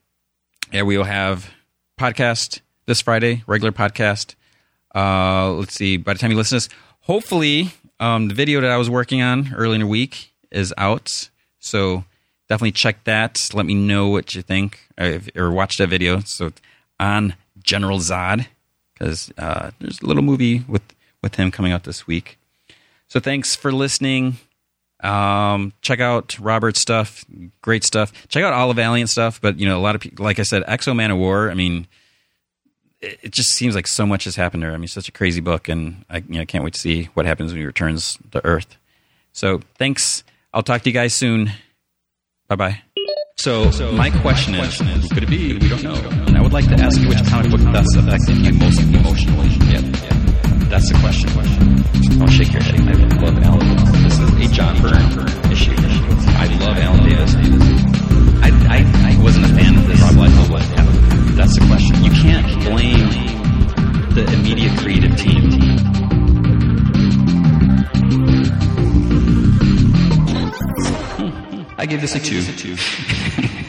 yeah, we will have podcast this Friday, regular podcast. Uh, let's see. By the time you listen to this, hopefully, um, the video that I was working on early in the week is out. So definitely check that. Let me know what you think if, or watch that video. So on General Zod, because uh, there's a little movie with with him coming out this week. So thanks for listening. Um, check out Robert's stuff, great stuff. Check out all of Valiant stuff, but you know a lot of people, like I said, X-O Manowar. I mean, it, just seems like so much has happened there. I mean, such a crazy book, and I you know, can't wait to see what happens when he returns to Earth. So thanks. I'll talk to you guys soon. Bye bye. So, so, my question is, who could it be? We don't know. And I would like to ask you which comic book thus affected you most emotionally. That's the question. Don't shake your head. I love Alan Davis. This is a John Byrne issue. I love Alan Davis. I, I, I wasn't a fan of this. Rob Liefeld was. That's the question. You can't blame the immediate creative team. I gave this a two.